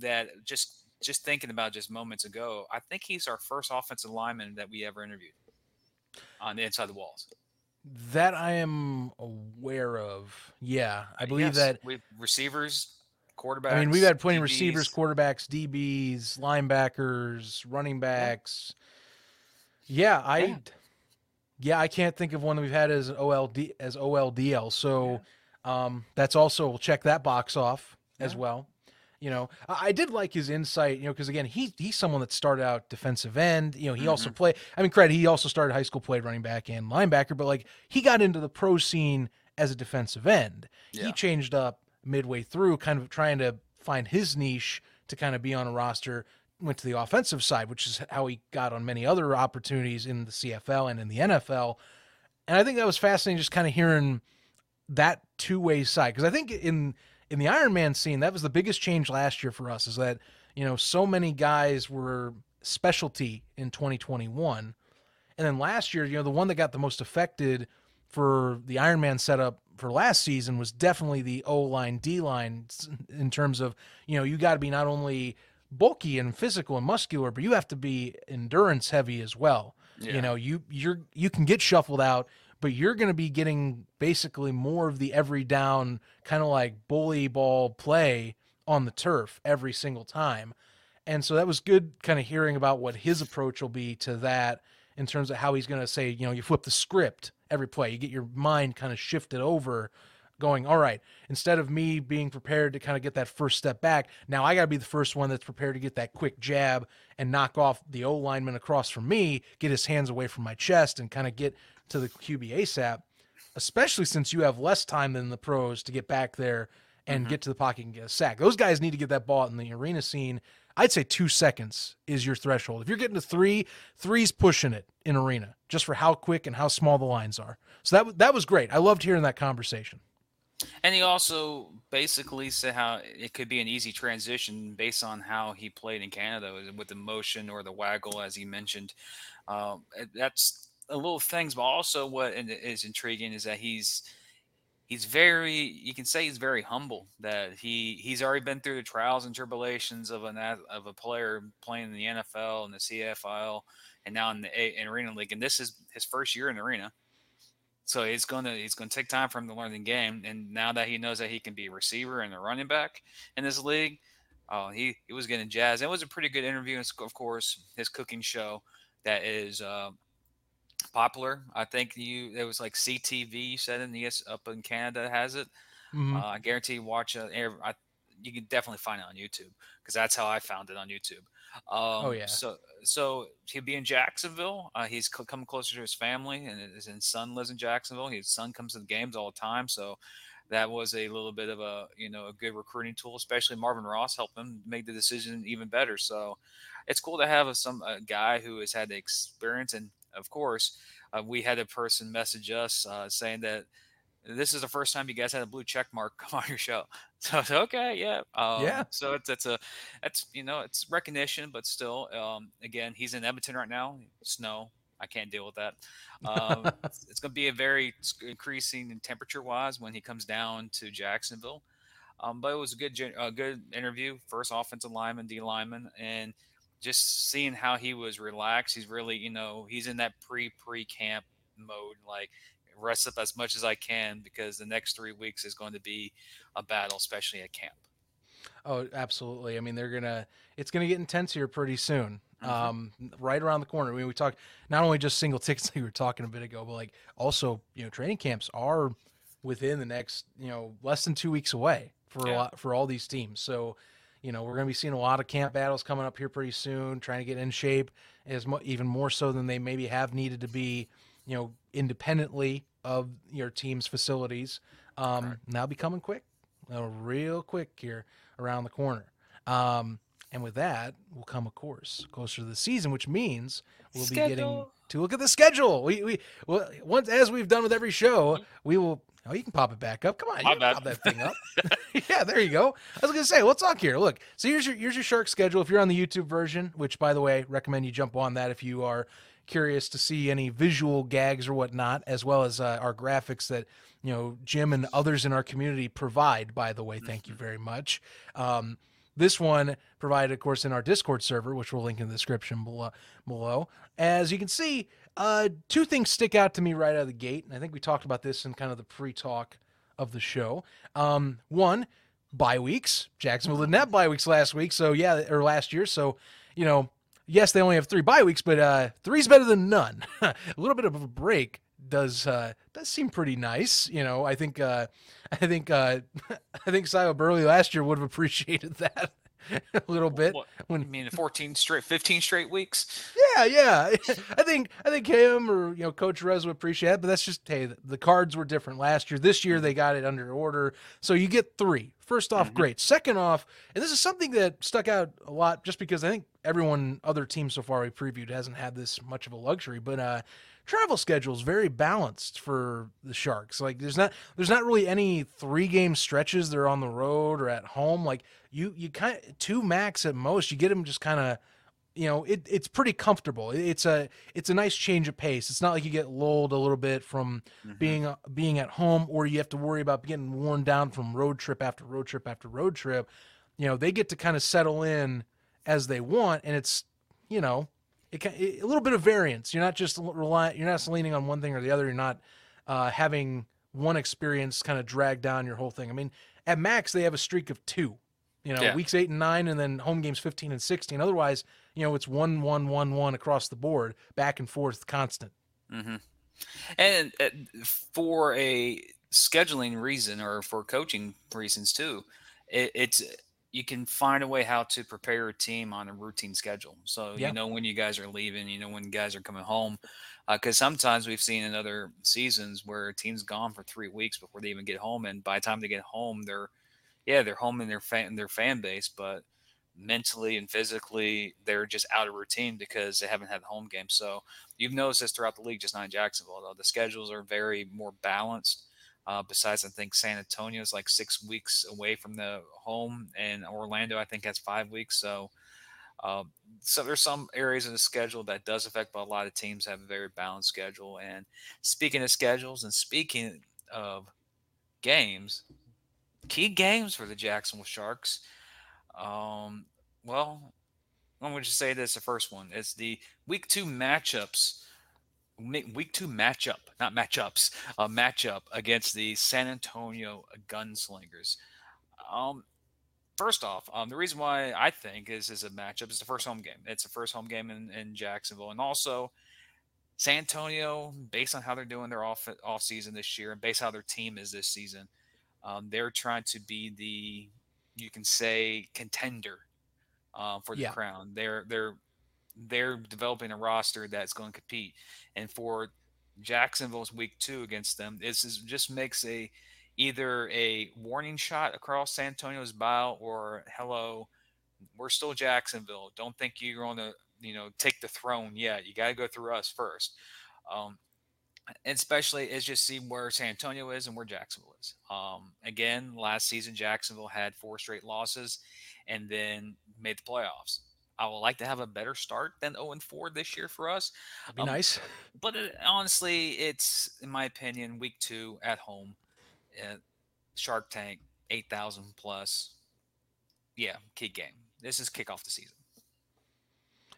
[SPEAKER 3] that just just thinking about just moments ago, I think he's our first offensive lineman that we ever interviewed on the inside the walls.
[SPEAKER 2] That I am aware of. Yeah, I believe yes, that
[SPEAKER 3] we receivers, quarterbacks.
[SPEAKER 2] I mean, we've had plenty of receivers, quarterbacks, DBs, linebackers, running backs. Yeah, I. Yeah. yeah. I can't think of one that we've had as OLD as OLDL. So, yeah. um, that's also we'll check that box off yeah. as well. You know, I did like his insight. You know, because again, he he's someone that started out defensive end. You know, he mm-hmm. also played. I mean, credit. He also started high school, played running back and linebacker, but like he got into the pro scene as a defensive end. Yeah. He changed up midway through, kind of trying to find his niche to kind of be on a roster. Went to the offensive side, which is how he got on many other opportunities in the CFL and in the NFL. And I think that was fascinating, just kind of hearing that two way side. Because I think in in the Iron Man scene, that was the biggest change last year for us. Is that you know so many guys were specialty in 2021, and then last year, you know, the one that got the most affected for the Iron Man setup for last season was definitely the O line, D line, in terms of you know you got to be not only bulky and physical and muscular, but you have to be endurance heavy as well. Yeah. You know, you you're you can get shuffled out but you're going to be getting basically more of the every down kind of like bully ball play on the turf every single time. And so that was good kind of hearing about what his approach will be to that in terms of how he's going to say, you know, you flip the script every play. You get your mind kind of shifted over going, all right, instead of me being prepared to kind of get that first step back, now I got to be the first one that's prepared to get that quick jab and knock off the O lineman across from me, get his hands away from my chest and kind of get to the QB ASAP, especially since you have less time than the pros to get back there and mm-hmm. get to the pocket and get a sack. Those guys need to get that ball in the arena scene. I'd say two seconds is your threshold. If you're getting to three, three's pushing it in arena just for how quick and how small the lines are. So that that was great. I loved hearing that conversation.
[SPEAKER 3] And he also basically said how it could be an easy transition based on how he played in Canada with the motion or the waggle, as he mentioned. Um, that's little things, but also what is intriguing is that he's he's very you can say he's very humble that he he's already been through the trials and tribulations of an of a player playing in the NFL and the CFL and now in the in arena league and this is his first year in the arena. So he's going to he's going to take time for him to learn the game and now that he knows that he can be a receiver and a running back in this league oh he he was getting jazzed. It was a pretty good interview and of course his cooking show that is uh, popular. I think you it was like CTV you said in the up in Canada has it. Mm-hmm. Uh, I guarantee you watch it. I, you can definitely find it on YouTube because that's how I found it on YouTube. Um, oh yeah. So so he'll be in Jacksonville. Uh, he's coming closer to his family, and his, his son lives in Jacksonville. His son comes to the games all the time, so that was a little bit of a you know a good recruiting tool. Especially Marvin Ross helped him make the decision even better. So it's cool to have a, some a guy who has had the experience and of course, uh, we had a person message us uh, saying that this is the first time you guys had a blue check mark come on your show. So it's okay, yeah, um, yeah. So it's it's a that's you know it's recognition, but still, um, again, he's in Edmonton right now. Snow, I can't deal with that. Um, it's, it's going to be a very increasing in temperature wise when he comes down to Jacksonville. Um, but it was a good a good interview. First offensive lineman, D lineman, and just seeing how he was relaxed. He's really, you know, he's in that pre pre camp mode, like rest up as much as I can because the next three weeks is going to be a battle, especially at camp.
[SPEAKER 2] Oh, absolutely. I mean, they're gonna. It's gonna get intense here pretty soon. Mm-hmm. Um, right around the corner. I mean, we talked not only just single tickets like we were talking a bit ago, but like also, you know, training camps are within the next, you know, less than two weeks away for yeah. a lot for all these teams. So you know, we're going to be seeing a lot of camp battles coming up here pretty soon, trying to get in shape as mo- even more so than they maybe have needed to be, you know, independently of your team's facilities. Um, right. Now be coming quick, uh, real quick here around the corner. Um, and with that will come, of course, closer to the season, which means we'll schedule. be getting to look at the schedule. We we well once as we've done with every show, we will Oh, you can pop it back up. Come on, you can pop that thing up. yeah, there you go. I was gonna say, let's talk here. Look, so here's your here's your shark schedule. If you're on the YouTube version, which by the way, recommend you jump on that if you are curious to see any visual gags or whatnot, as well as uh, our graphics that you know Jim and others in our community provide. By the way, thank you mm-hmm. very much. Um, this one provided, of course, in our Discord server, which we'll link in the description below. below. As you can see, uh, two things stick out to me right out of the gate, and I think we talked about this in kind of the pre-talk of the show. Um, one, bye weeks. Jacksonville didn't have bye weeks last week, so yeah, or last year. So, you know, yes, they only have three bye weeks, but uh, three's better than none. a little bit of a break does uh, does seem pretty nice. You know, I think uh, I think uh, I think Sio Burley last year would have appreciated that. a little bit.
[SPEAKER 3] What, when I mean, fourteen straight, fifteen straight weeks.
[SPEAKER 2] Yeah, yeah. I think I think him or you know Coach Rez would appreciate it, but that's just hey, the cards were different last year. This year they got it under order, so you get three. First off, mm-hmm. great. Second off, and this is something that stuck out a lot, just because I think everyone, other teams so far we previewed hasn't had this much of a luxury, but uh, travel schedule is very balanced for the Sharks. Like there's not there's not really any three game stretches they're on the road or at home. Like you you kind of two max at most. You get them just kind of you know it, it's pretty comfortable it's a it's a nice change of pace it's not like you get lulled a little bit from mm-hmm. being uh, being at home or you have to worry about getting worn down from road trip after road trip after road trip you know they get to kind of settle in as they want and it's you know it, it, a little bit of variance. You're not just relying, you're not leaning on one thing or the other. You're not uh, having one experience kind of drag down your whole thing. I mean, at max they have a streak of two. You know, yeah. weeks eight and nine, and then home games fifteen and sixteen. Otherwise, you know, it's one, one, one, one across the board, back and forth, constant.
[SPEAKER 3] Mm-hmm. And uh, for a scheduling reason or for coaching reasons too, it, it's you can find a way how to prepare a team on a routine schedule. So yeah. you know when you guys are leaving, you know when guys are coming home, because uh, sometimes we've seen in other seasons where a team's gone for three weeks before they even get home, and by the time they get home, they're yeah they're home in their fan their fan base, but mentally and physically they're just out of routine because they haven't had home games. So you've noticed this throughout the league, just not in Jacksonville. Though the schedules are very more balanced. Uh, besides, I think San Antonio is like six weeks away from the home, and Orlando I think has five weeks. So, uh, so there's some areas in the schedule that does affect, but a lot of teams have a very balanced schedule. And speaking of schedules, and speaking of games, key games for the Jacksonville Sharks. Um, well, I'm going to say this the first one. It's the week two matchups. Week two matchup, not matchups, a matchup against the San Antonio Gunslingers. Um, first off, um, the reason why I think is is a matchup is the first home game. It's the first home game in, in Jacksonville, and also San Antonio, based on how they're doing their off off season this year, and based on how their team is this season, um, they're trying to be the you can say contender uh, for the yeah. crown. They're they're they're developing a roster that's going to compete, and for Jacksonville's week two against them, this is just makes a either a warning shot across San Antonio's bow or hello, we're still Jacksonville. Don't think you're going to you know take the throne yet. You got to go through us first. Um, and especially is just see where San Antonio is and where Jacksonville is. Um, again, last season Jacksonville had four straight losses and then made the playoffs. I would like to have a better start than 0 and 4 this year for us.
[SPEAKER 2] That'd be um, nice.
[SPEAKER 3] But it, honestly, it's in my opinion, week two at home, uh, Shark Tank, 8,000 plus. Yeah, key game. This is kickoff the season.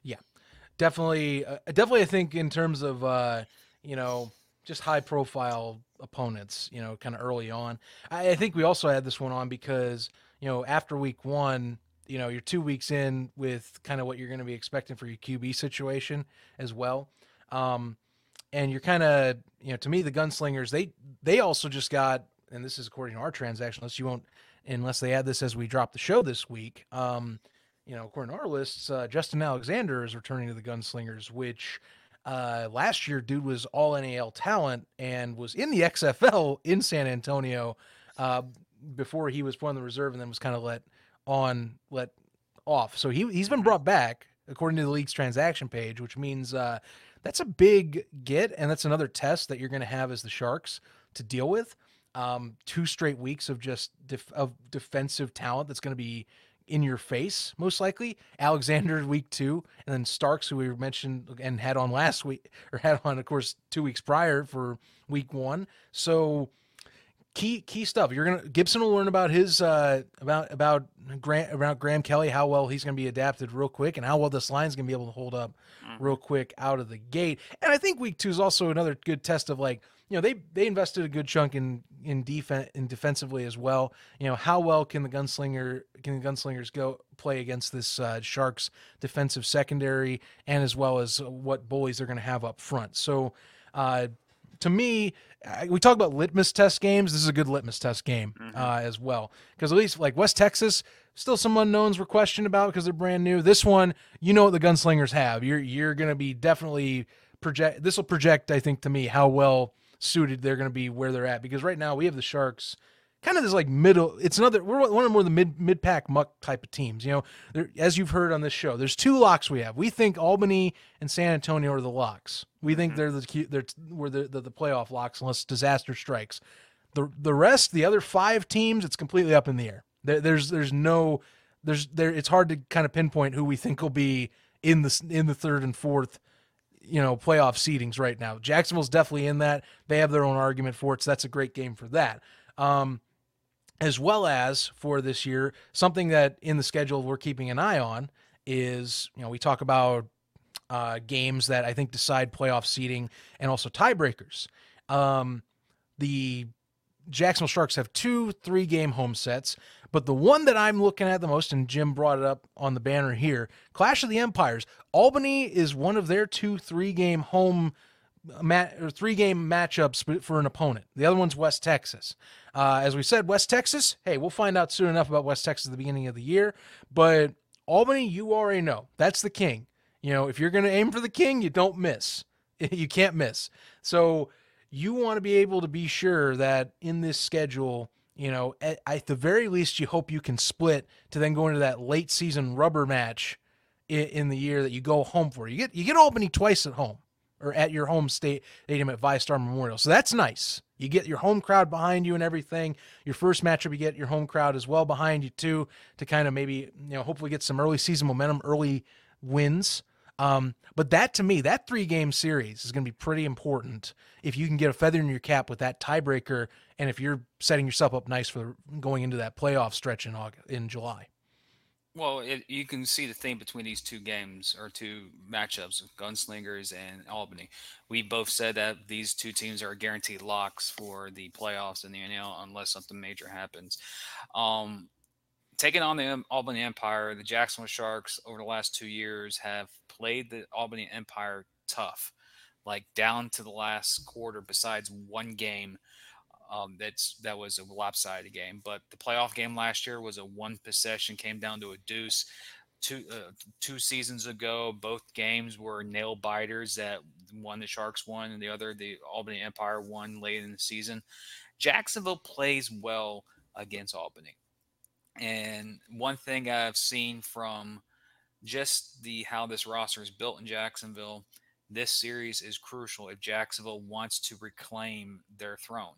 [SPEAKER 2] Yeah, definitely. Uh, definitely, I think in terms of, uh, you know, just high profile opponents, you know, kind of early on. I, I, think we also had this one on because, you know, after week one, you know, you're two weeks in with kind of what you're going to be expecting for your QB situation as well. Um, and you're kind of, you know, to me, the gunslingers, they, they also just got, and this is according to our transaction list, you won't, unless they add this as we drop the show this week. Um, you know, according to our lists, uh, Justin Alexander is returning to the gunslingers, which, uh, last year, dude was all NAL talent and was in the XFL in San Antonio uh, before he was put on the reserve and then was kind of let on, let off. So he he's been brought back according to the league's transaction page, which means uh, that's a big get, and that's another test that you're going to have as the Sharks to deal with. Um, two straight weeks of just def- of defensive talent that's going to be in your face, most likely. Alexander week two, and then Starks, who we mentioned and had on last week, or had on, of course, two weeks prior for week one. So key key stuff. You're gonna Gibson will learn about his uh, about about Graham about Graham Kelly, how well he's gonna be adapted real quick, and how well this line's gonna be able to hold up mm-hmm. real quick out of the gate. And I think week two is also another good test of like you know they they invested a good chunk in in defense in defensively as well. You know how well can the gunslinger can the gunslingers go play against this uh, Sharks defensive secondary, and as well as what bullies they're going to have up front. So. Uh, to me, we talk about litmus test games. This is a good litmus test game mm-hmm. uh, as well, because at least like West Texas, still some unknowns were questioned about because they're brand new. This one, you know what the gunslingers have. You're you're going to be definitely project. This will project, I think, to me how well suited they're going to be where they're at because right now we have the Sharks kind of this like middle it's another we're one of more the mid mid pack muck type of teams you know there, as you've heard on this show there's two locks we have we think albany and san antonio are the locks we think mm-hmm. they're the they're we're the, the, the playoff locks unless disaster strikes the the rest the other five teams it's completely up in the air there, there's there's no there's there it's hard to kind of pinpoint who we think will be in the in the third and fourth you know, playoff seedings right now. Jacksonville's definitely in that. They have their own argument for it, so that's a great game for that. Um, as well as for this year, something that in the schedule we're keeping an eye on is, you know, we talk about uh, games that I think decide playoff seeding and also tiebreakers. Um, the Jacksonville Sharks have two three game home sets, but the one that I'm looking at the most, and Jim brought it up on the banner here Clash of the Empires. Albany is one of their two three game home mat or three game matchups for an opponent. The other one's West Texas. Uh, as we said, West Texas. Hey, we'll find out soon enough about West Texas at the beginning of the year. But Albany, you already know that's the king. You know, if you're going to aim for the king, you don't miss. You can't miss. So you want to be able to be sure that in this schedule you know, at, at, the very least, you hope you can split to then go into that late season rubber match in, in, the year that you go home for. You get you get Albany twice at home or at your home state stadium at VyStar Memorial, so that's nice. You get your home crowd behind you and everything. Your first matchup, you get your home crowd as well behind you too, to kind of maybe you know hopefully get some early season momentum, early wins. Um, but that to me, that three game series is going to be pretty important if you can get a feather in your cap with that tiebreaker, and if you're setting yourself up nice for going into that playoff stretch in August, in July.
[SPEAKER 3] Well, it, you can see the theme between these two games or two matchups, Gunslingers and Albany. We both said that these two teams are guaranteed locks for the playoffs in the NL unless something major happens. Um, taking on the Albany Empire, the Jacksonville Sharks over the last two years have played the Albany Empire tough, like down to the last quarter. Besides one game, um, that's that was a lopsided game. But the playoff game last year was a one possession, came down to a deuce. Two uh, two seasons ago, both games were nail biters. That one the Sharks won, and the other the Albany Empire won late in the season. Jacksonville plays well against Albany. And one thing I've seen from just the how this roster is built in Jacksonville, this series is crucial if Jacksonville wants to reclaim their throne.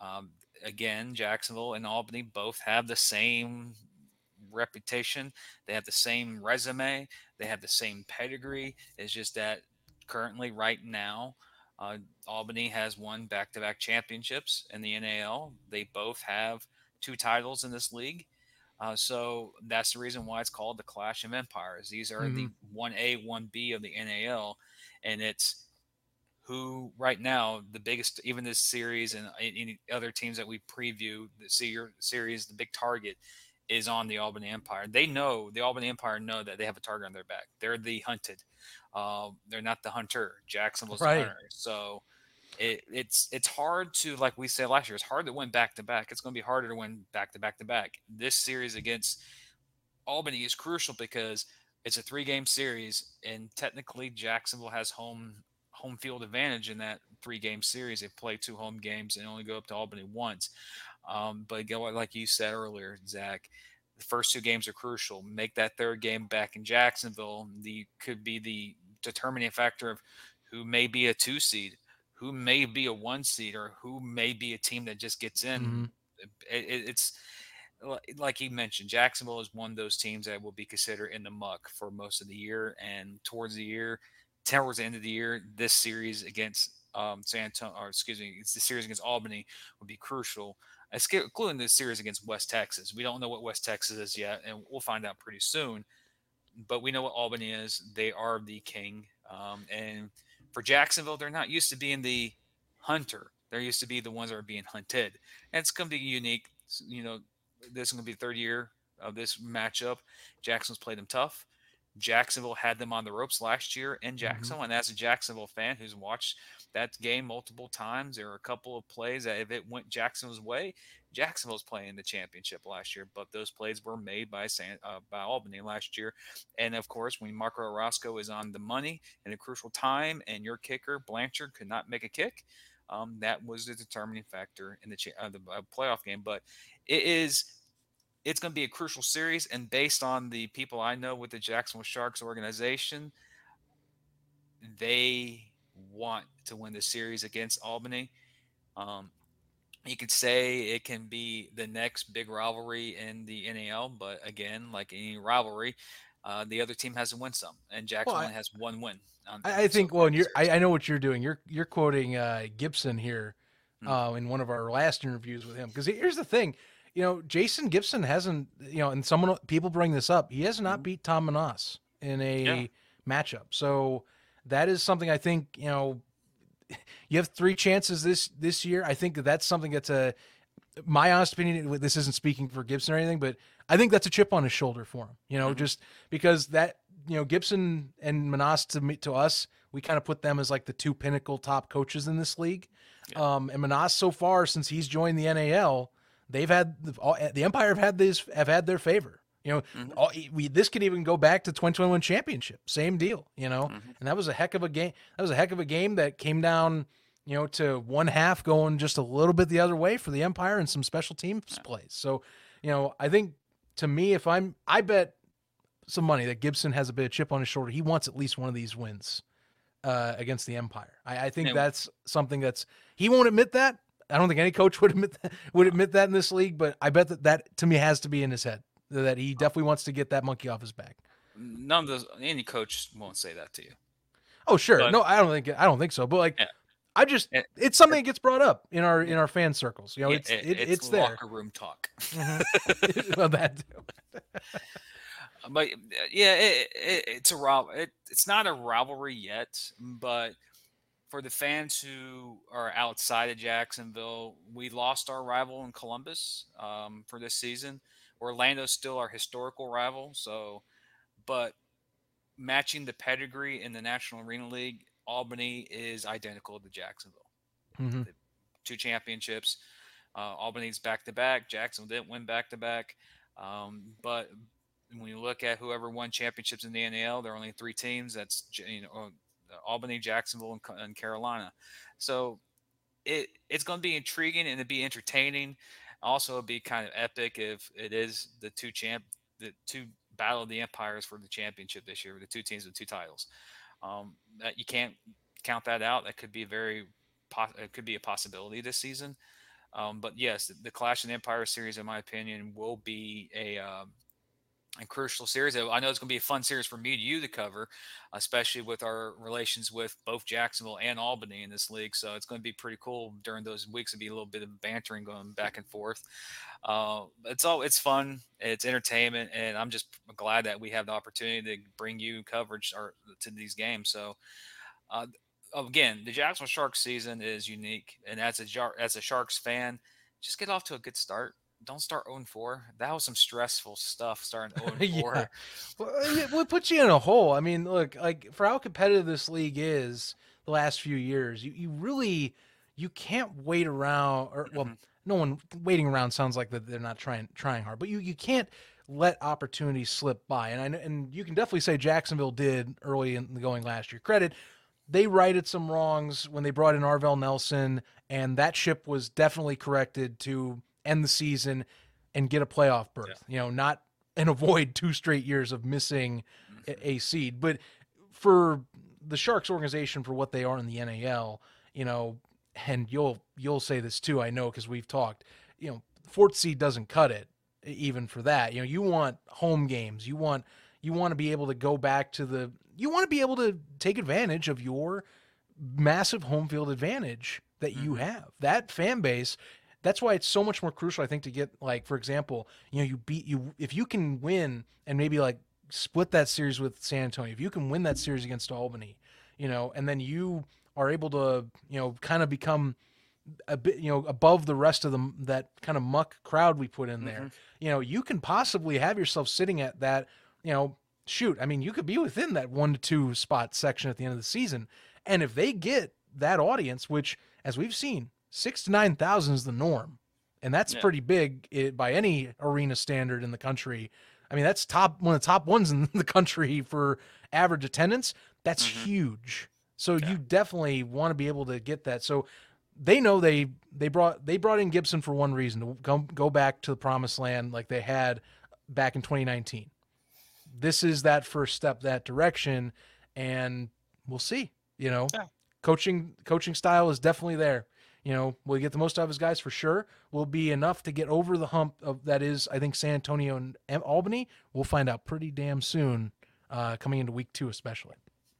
[SPEAKER 3] Um, again, Jacksonville and Albany both have the same reputation. They have the same resume. They have the same pedigree. It's just that currently, right now, uh, Albany has won back-to-back championships in the NAL. They both have two titles in this league. Uh, so that's the reason why it's called the Clash of Empires. These are mm-hmm. the 1A, 1B of the NAL. And it's who, right now, the biggest, even this series and any other teams that we preview, the series, the big target is on the Albany Empire. They know, the Albany Empire know that they have a target on their back. They're the hunted. Uh, they're not the hunter. Jacksonville's right. the hunter. So it, it's it's hard to like we said last year. It's hard to win back to back. It's going to be harder to win back to back to back. This series against Albany is crucial because it's a three game series, and technically Jacksonville has home home field advantage in that three game series. They play two home games and only go up to Albany once. Um, but again, like you said earlier, Zach, the first two games are crucial. Make that third game back in Jacksonville. The could be the determining factor of who may be a two seed who may be a one seed or who may be a team that just gets in. Mm-hmm. It, it's like he mentioned, Jacksonville is one of those teams that will be considered in the muck for most of the year. And towards the year, towards the end of the year, this series against um, San Antonio, or excuse me, it's the series against Albany would be crucial, including the series against West Texas. We don't know what West Texas is yet, and we'll find out pretty soon. But we know what Albany is. They are the king. Um, and – for Jacksonville, they're not used to being the hunter. They're used to be the ones that are being hunted. And it's going to be unique. You know, this is going to be the third year of this matchup. Jacksonville's played them tough. Jacksonville had them on the ropes last year in mm-hmm. Jacksonville. Mm-hmm. And as a Jacksonville fan who's watched that game multiple times, there are a couple of plays that if it went Jacksonville's way, Jacksonville's playing the championship last year, but those plays were made by San, uh, by Albany last year. And of course, when Marco Orozco is on the money in a crucial time, and your kicker Blanchard could not make a kick, um, that was the determining factor in the, cha- uh, the uh, playoff game. But it is it's going to be a crucial series, and based on the people I know with the Jacksonville Sharks organization, they want to win the series against Albany. Um, you could say it can be the next big rivalry in the NAL, but again, like any rivalry, uh, the other team has to win some, and Jacksonville well, has one win.
[SPEAKER 2] On, I, I think. Well, you're, I, I, know what you're doing. You're you're quoting uh, Gibson here mm-hmm. uh, in one of our last interviews with him. Because here's the thing, you know, Jason Gibson hasn't, you know, and someone people bring this up. He has not mm-hmm. beat Tom Menas in a yeah. matchup, so that is something I think you know you have three chances this this year. I think that that's something that's a my honest opinion. This isn't speaking for Gibson or anything, but I think that's a chip on his shoulder for him. You know, mm-hmm. just because that you know Gibson and Menas to me to us, we kind of put them as like the two pinnacle top coaches in this league. Yeah. Um, and Menas so far since he's joined the NAL, they've had all, the Empire have had these have had their favor. You know, mm-hmm. all, we this could even go back to 2021 championship, same deal. You know, mm-hmm. and that was a heck of a game. That was a heck of a game that came down you know, to one half going just a little bit the other way for the Empire and some special teams yeah. plays. So, you know, I think to me, if I'm, I bet some money that Gibson has a bit of chip on his shoulder. He wants at least one of these wins uh, against the Empire. I, I think that's something that's he won't admit that. I don't think any coach would admit that, would admit that in this league, but I bet that that to me has to be in his head that he oh. definitely wants to get that monkey off his back.
[SPEAKER 3] None of those any coach won't say that to you.
[SPEAKER 2] Oh sure, but, no, I don't think I don't think so. But like, yeah. I just it, it's something eh. that gets brought up in our in our fan circles. You know, it's it, it, it's,
[SPEAKER 3] it's
[SPEAKER 2] there.
[SPEAKER 3] Locker room talk.
[SPEAKER 2] Well, that.
[SPEAKER 3] but yeah, it's a it, it's not a rivalry yet, but for the fans who are outside of Jacksonville, we lost our rival in Columbus um, for this season. Orlando's still our historical rival, so but matching the pedigree in the National Arena League, Albany is identical to Jacksonville. Mm-hmm. Two championships. Uh, Albany's back to back. Jacksonville didn't win back to back. But when you look at whoever won championships in the NAL, there are only three teams. That's you know Albany, Jacksonville, and, and Carolina. So it it's going to be intriguing and it'd be entertaining. Also, it'd be kind of epic if it is the two champ, the two battle of the empires for the championship this year, the two teams with two titles. Um, that you can't count that out. That could be very, it could be a possibility this season. Um, but yes, the, Clash the Empire series, in my opinion, will be a um, a crucial series. I know it's going to be a fun series for me to you to cover, especially with our relations with both Jacksonville and Albany in this league. So it's going to be pretty cool during those weeks to be a little bit of bantering going back and forth. Uh, it's all it's fun, it's entertainment, and I'm just glad that we have the opportunity to bring you coverage or to these games. So. Uh, again, the Jacksonville Sharks season is unique, and as a as a Sharks fan, just get off to a good start don't start 0 4. That was some stressful stuff starting 0 4. yeah.
[SPEAKER 2] Well, it puts you in a hole. I mean, look, like for how competitive this league is the last few years, you, you really you can't wait around or well, mm-hmm. no one waiting around sounds like that they're not trying trying hard, but you you can't let opportunities slip by. And I and you can definitely say Jacksonville did early in the going last year. Credit they righted some wrongs when they brought in Arvell Nelson, and that ship was definitely corrected to end the season and get a playoff berth. Yeah. You know, not and avoid two straight years of missing mm-hmm. a, seed. But for the Sharks organization for what they are in the NAL, you know, and you'll you'll say this too, I know because we've talked. You know, fourth seed doesn't cut it even for that. You know, you want home games. You want you want to be able to go back to the you want to be able to take advantage of your massive home field advantage that you mm-hmm. have. That fan base that's why it's so much more crucial, I think, to get like, for example, you know, you beat you if you can win and maybe like split that series with San Antonio, if you can win that series against Albany, you know, and then you are able to, you know, kind of become a bit, you know, above the rest of them that kind of muck crowd we put in there, mm-hmm. you know, you can possibly have yourself sitting at that, you know, shoot, I mean, you could be within that one to two spot section at the end of the season. And if they get that audience, which as we've seen, six to nine thousand is the norm, and that's yeah. pretty big it, by any arena standard in the country. I mean, that's top one of the top ones in the country for average attendance. That's mm-hmm. huge. So yeah. you definitely want to be able to get that. So they know they they brought they brought in Gibson for one reason to go, go back to the promised land like they had back in 2019. This is that first step that direction and we'll see, you know. Yeah. Coaching coaching style is definitely there you know, will get the most out of his guys for sure? Will be enough to get over the hump of that is, I think, San Antonio and Albany. We'll find out pretty damn soon, uh, coming into week two, especially.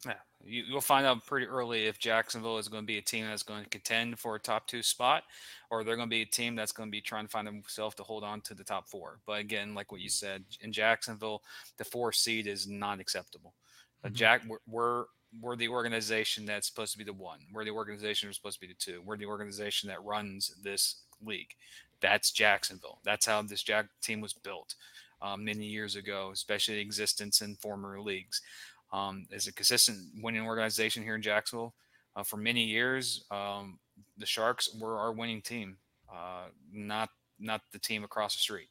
[SPEAKER 3] Yeah, you, will find out pretty early if Jacksonville is going to be a team that's going to contend for a top two spot, or they're going to be a team that's going to be trying to find themselves to hold on to the top four. But again, like what you said, in Jacksonville, the four seed is not acceptable. Mm-hmm. Jack, we're, we're we're the organization that's supposed to be the one. We're the organization that's supposed to be the two. We're the organization that runs this league. That's Jacksonville. That's how this Jack team was built um, many years ago, especially existence in former leagues. Um, as a consistent winning organization here in Jacksonville uh, for many years, um, the Sharks were our winning team, uh, not not the team across the street.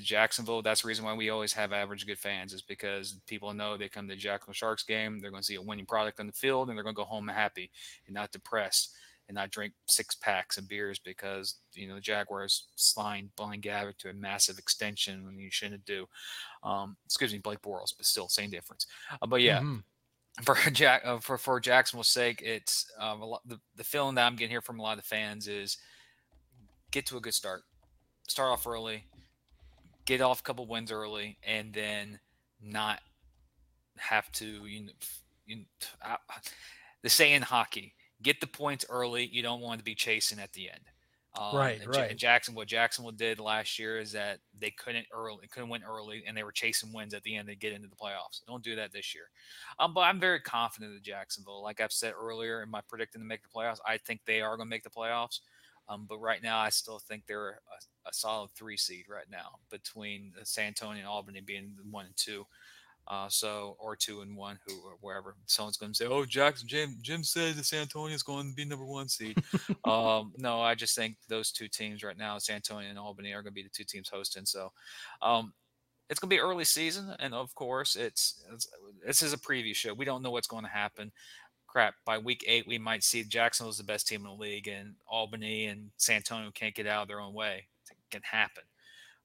[SPEAKER 3] Jacksonville, that's the reason why we always have average good fans, is because people know they come to the Jacksonville Sharks game, they're going to see a winning product on the field, and they're going to go home happy and not depressed and not drink six packs of beers because you know the Jaguars signed Blaine Gabbert to a massive extension when you shouldn't do. Um, excuse me, Blake Bortles, but still same difference. Uh, but yeah. Mm-hmm. For Jack, uh, for for Jacksonville's sake, it's um, lot, the the feeling that I'm getting here from a lot of the fans is get to a good start, start off early, get off a couple wins early, and then not have to you know, you the say in hockey get the points early. You don't want to be chasing at the end.
[SPEAKER 2] Um, right,
[SPEAKER 3] and
[SPEAKER 2] right.
[SPEAKER 3] Jackson, what Jacksonville did last year is that they couldn't early, couldn't win early, and they were chasing wins at the end to get into the playoffs. Don't do that this year. Um, but I'm very confident in Jacksonville. Like I've said earlier in my predicting to make the playoffs, I think they are going to make the playoffs. Um, but right now, I still think they're a, a, solid three seed right now between San Antonio and Albany being one and two. Uh, so or two and one, who or wherever someone's going to say, "Oh, Jackson Jim Jim said the San Antonio is going to be number one seed." um, no, I just think those two teams right now, San Antonio and Albany, are going to be the two teams hosting. So um, it's going to be early season, and of course, it's, it's this is a preview show. We don't know what's going to happen. Crap, by week eight, we might see Jacksonville is the best team in the league, and Albany and San Antonio can't get out of their own way. It can happen.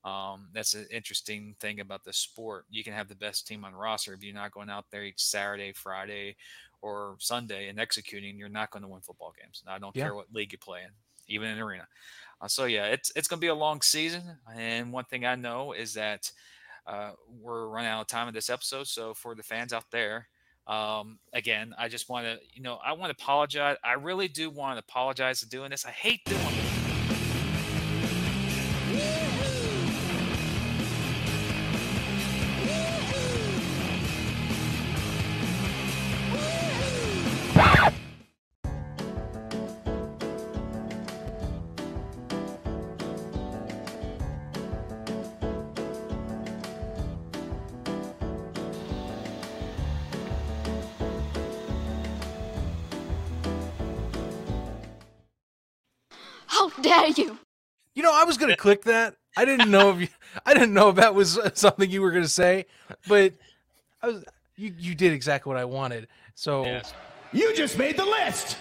[SPEAKER 3] Um, that's an interesting thing about the sport. You can have the best team on the roster if you're not going out there each Saturday, Friday, or Sunday and executing. You're not going to win football games. I don't yeah. care what league you play in, even in arena. Uh, so yeah, it's it's going to be a long season. And one thing I know is that uh, we're running out of time in this episode. So for the fans out there. Um, again, I just want to, you know, I want to apologize. I really do want to apologize for doing this. I hate doing this.
[SPEAKER 5] dare you?
[SPEAKER 2] You know, I was gonna click that. I didn't know if you, I didn't know if that was something you were gonna say, but I was you you did exactly what I wanted. So yes.
[SPEAKER 6] you just made the list.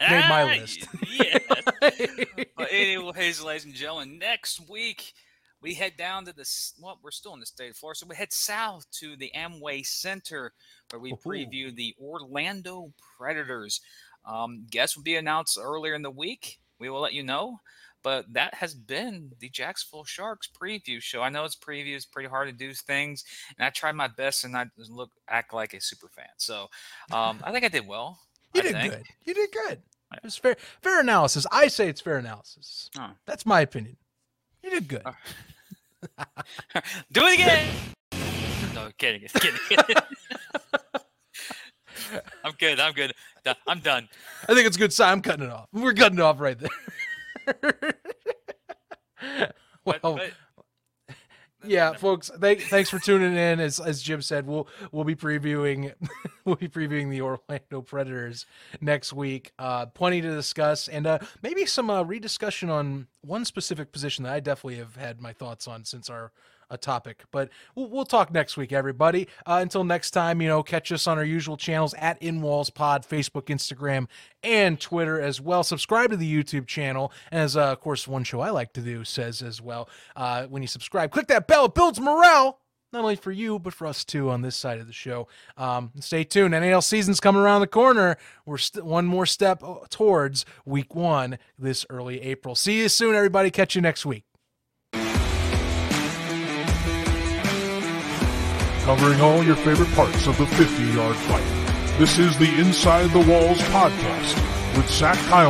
[SPEAKER 2] Made my list.
[SPEAKER 3] yes. but anyways, ladies and gentlemen, next week we head down to the well, we're still in the state of Florida, so we head south to the Amway Center where we Ooh. preview the Orlando Predators. Um, guests will be announced earlier in the week. We will let you know. But that has been the Jacksonville Sharks preview show. I know it's preview; it's pretty hard to do things, and I tried my best and not look act like a super fan. So um, I think I did well.
[SPEAKER 2] You I did think. good. You did good. It was fair, fair analysis. I say it's fair analysis. Oh. That's my opinion. You did good.
[SPEAKER 3] Do it again. no, kidding, kidding. I'm good. I'm good. I'm done.
[SPEAKER 2] I think it's a good sign. I'm cutting it off. We're cutting it off right there. well, but, but, yeah, folks. Thank, thanks for tuning in. As as Jim said, we'll we'll be previewing we'll be previewing the Orlando Predators next week. Uh, plenty to discuss, and uh, maybe some uh, rediscussion on one specific position that I definitely have had my thoughts on since our a topic. But we'll, we'll talk next week, everybody. Uh, until next time, you know, catch us on our usual channels at InWalls Pod, Facebook, Instagram, and Twitter as well. Subscribe to the YouTube channel. As, uh, of course, one show I like to do says as well, uh, when you subscribe, click that bell. It builds morale not only for you, but for us too on this side of the show. Um, stay tuned. NAL season's coming around the corner. We're st- one more step uh, towards week one this early April. See you soon, everybody. Catch you next week.
[SPEAKER 1] Covering all your favorite parts of the 50 yard fight. This is the Inside the Walls podcast with Zach Kyle.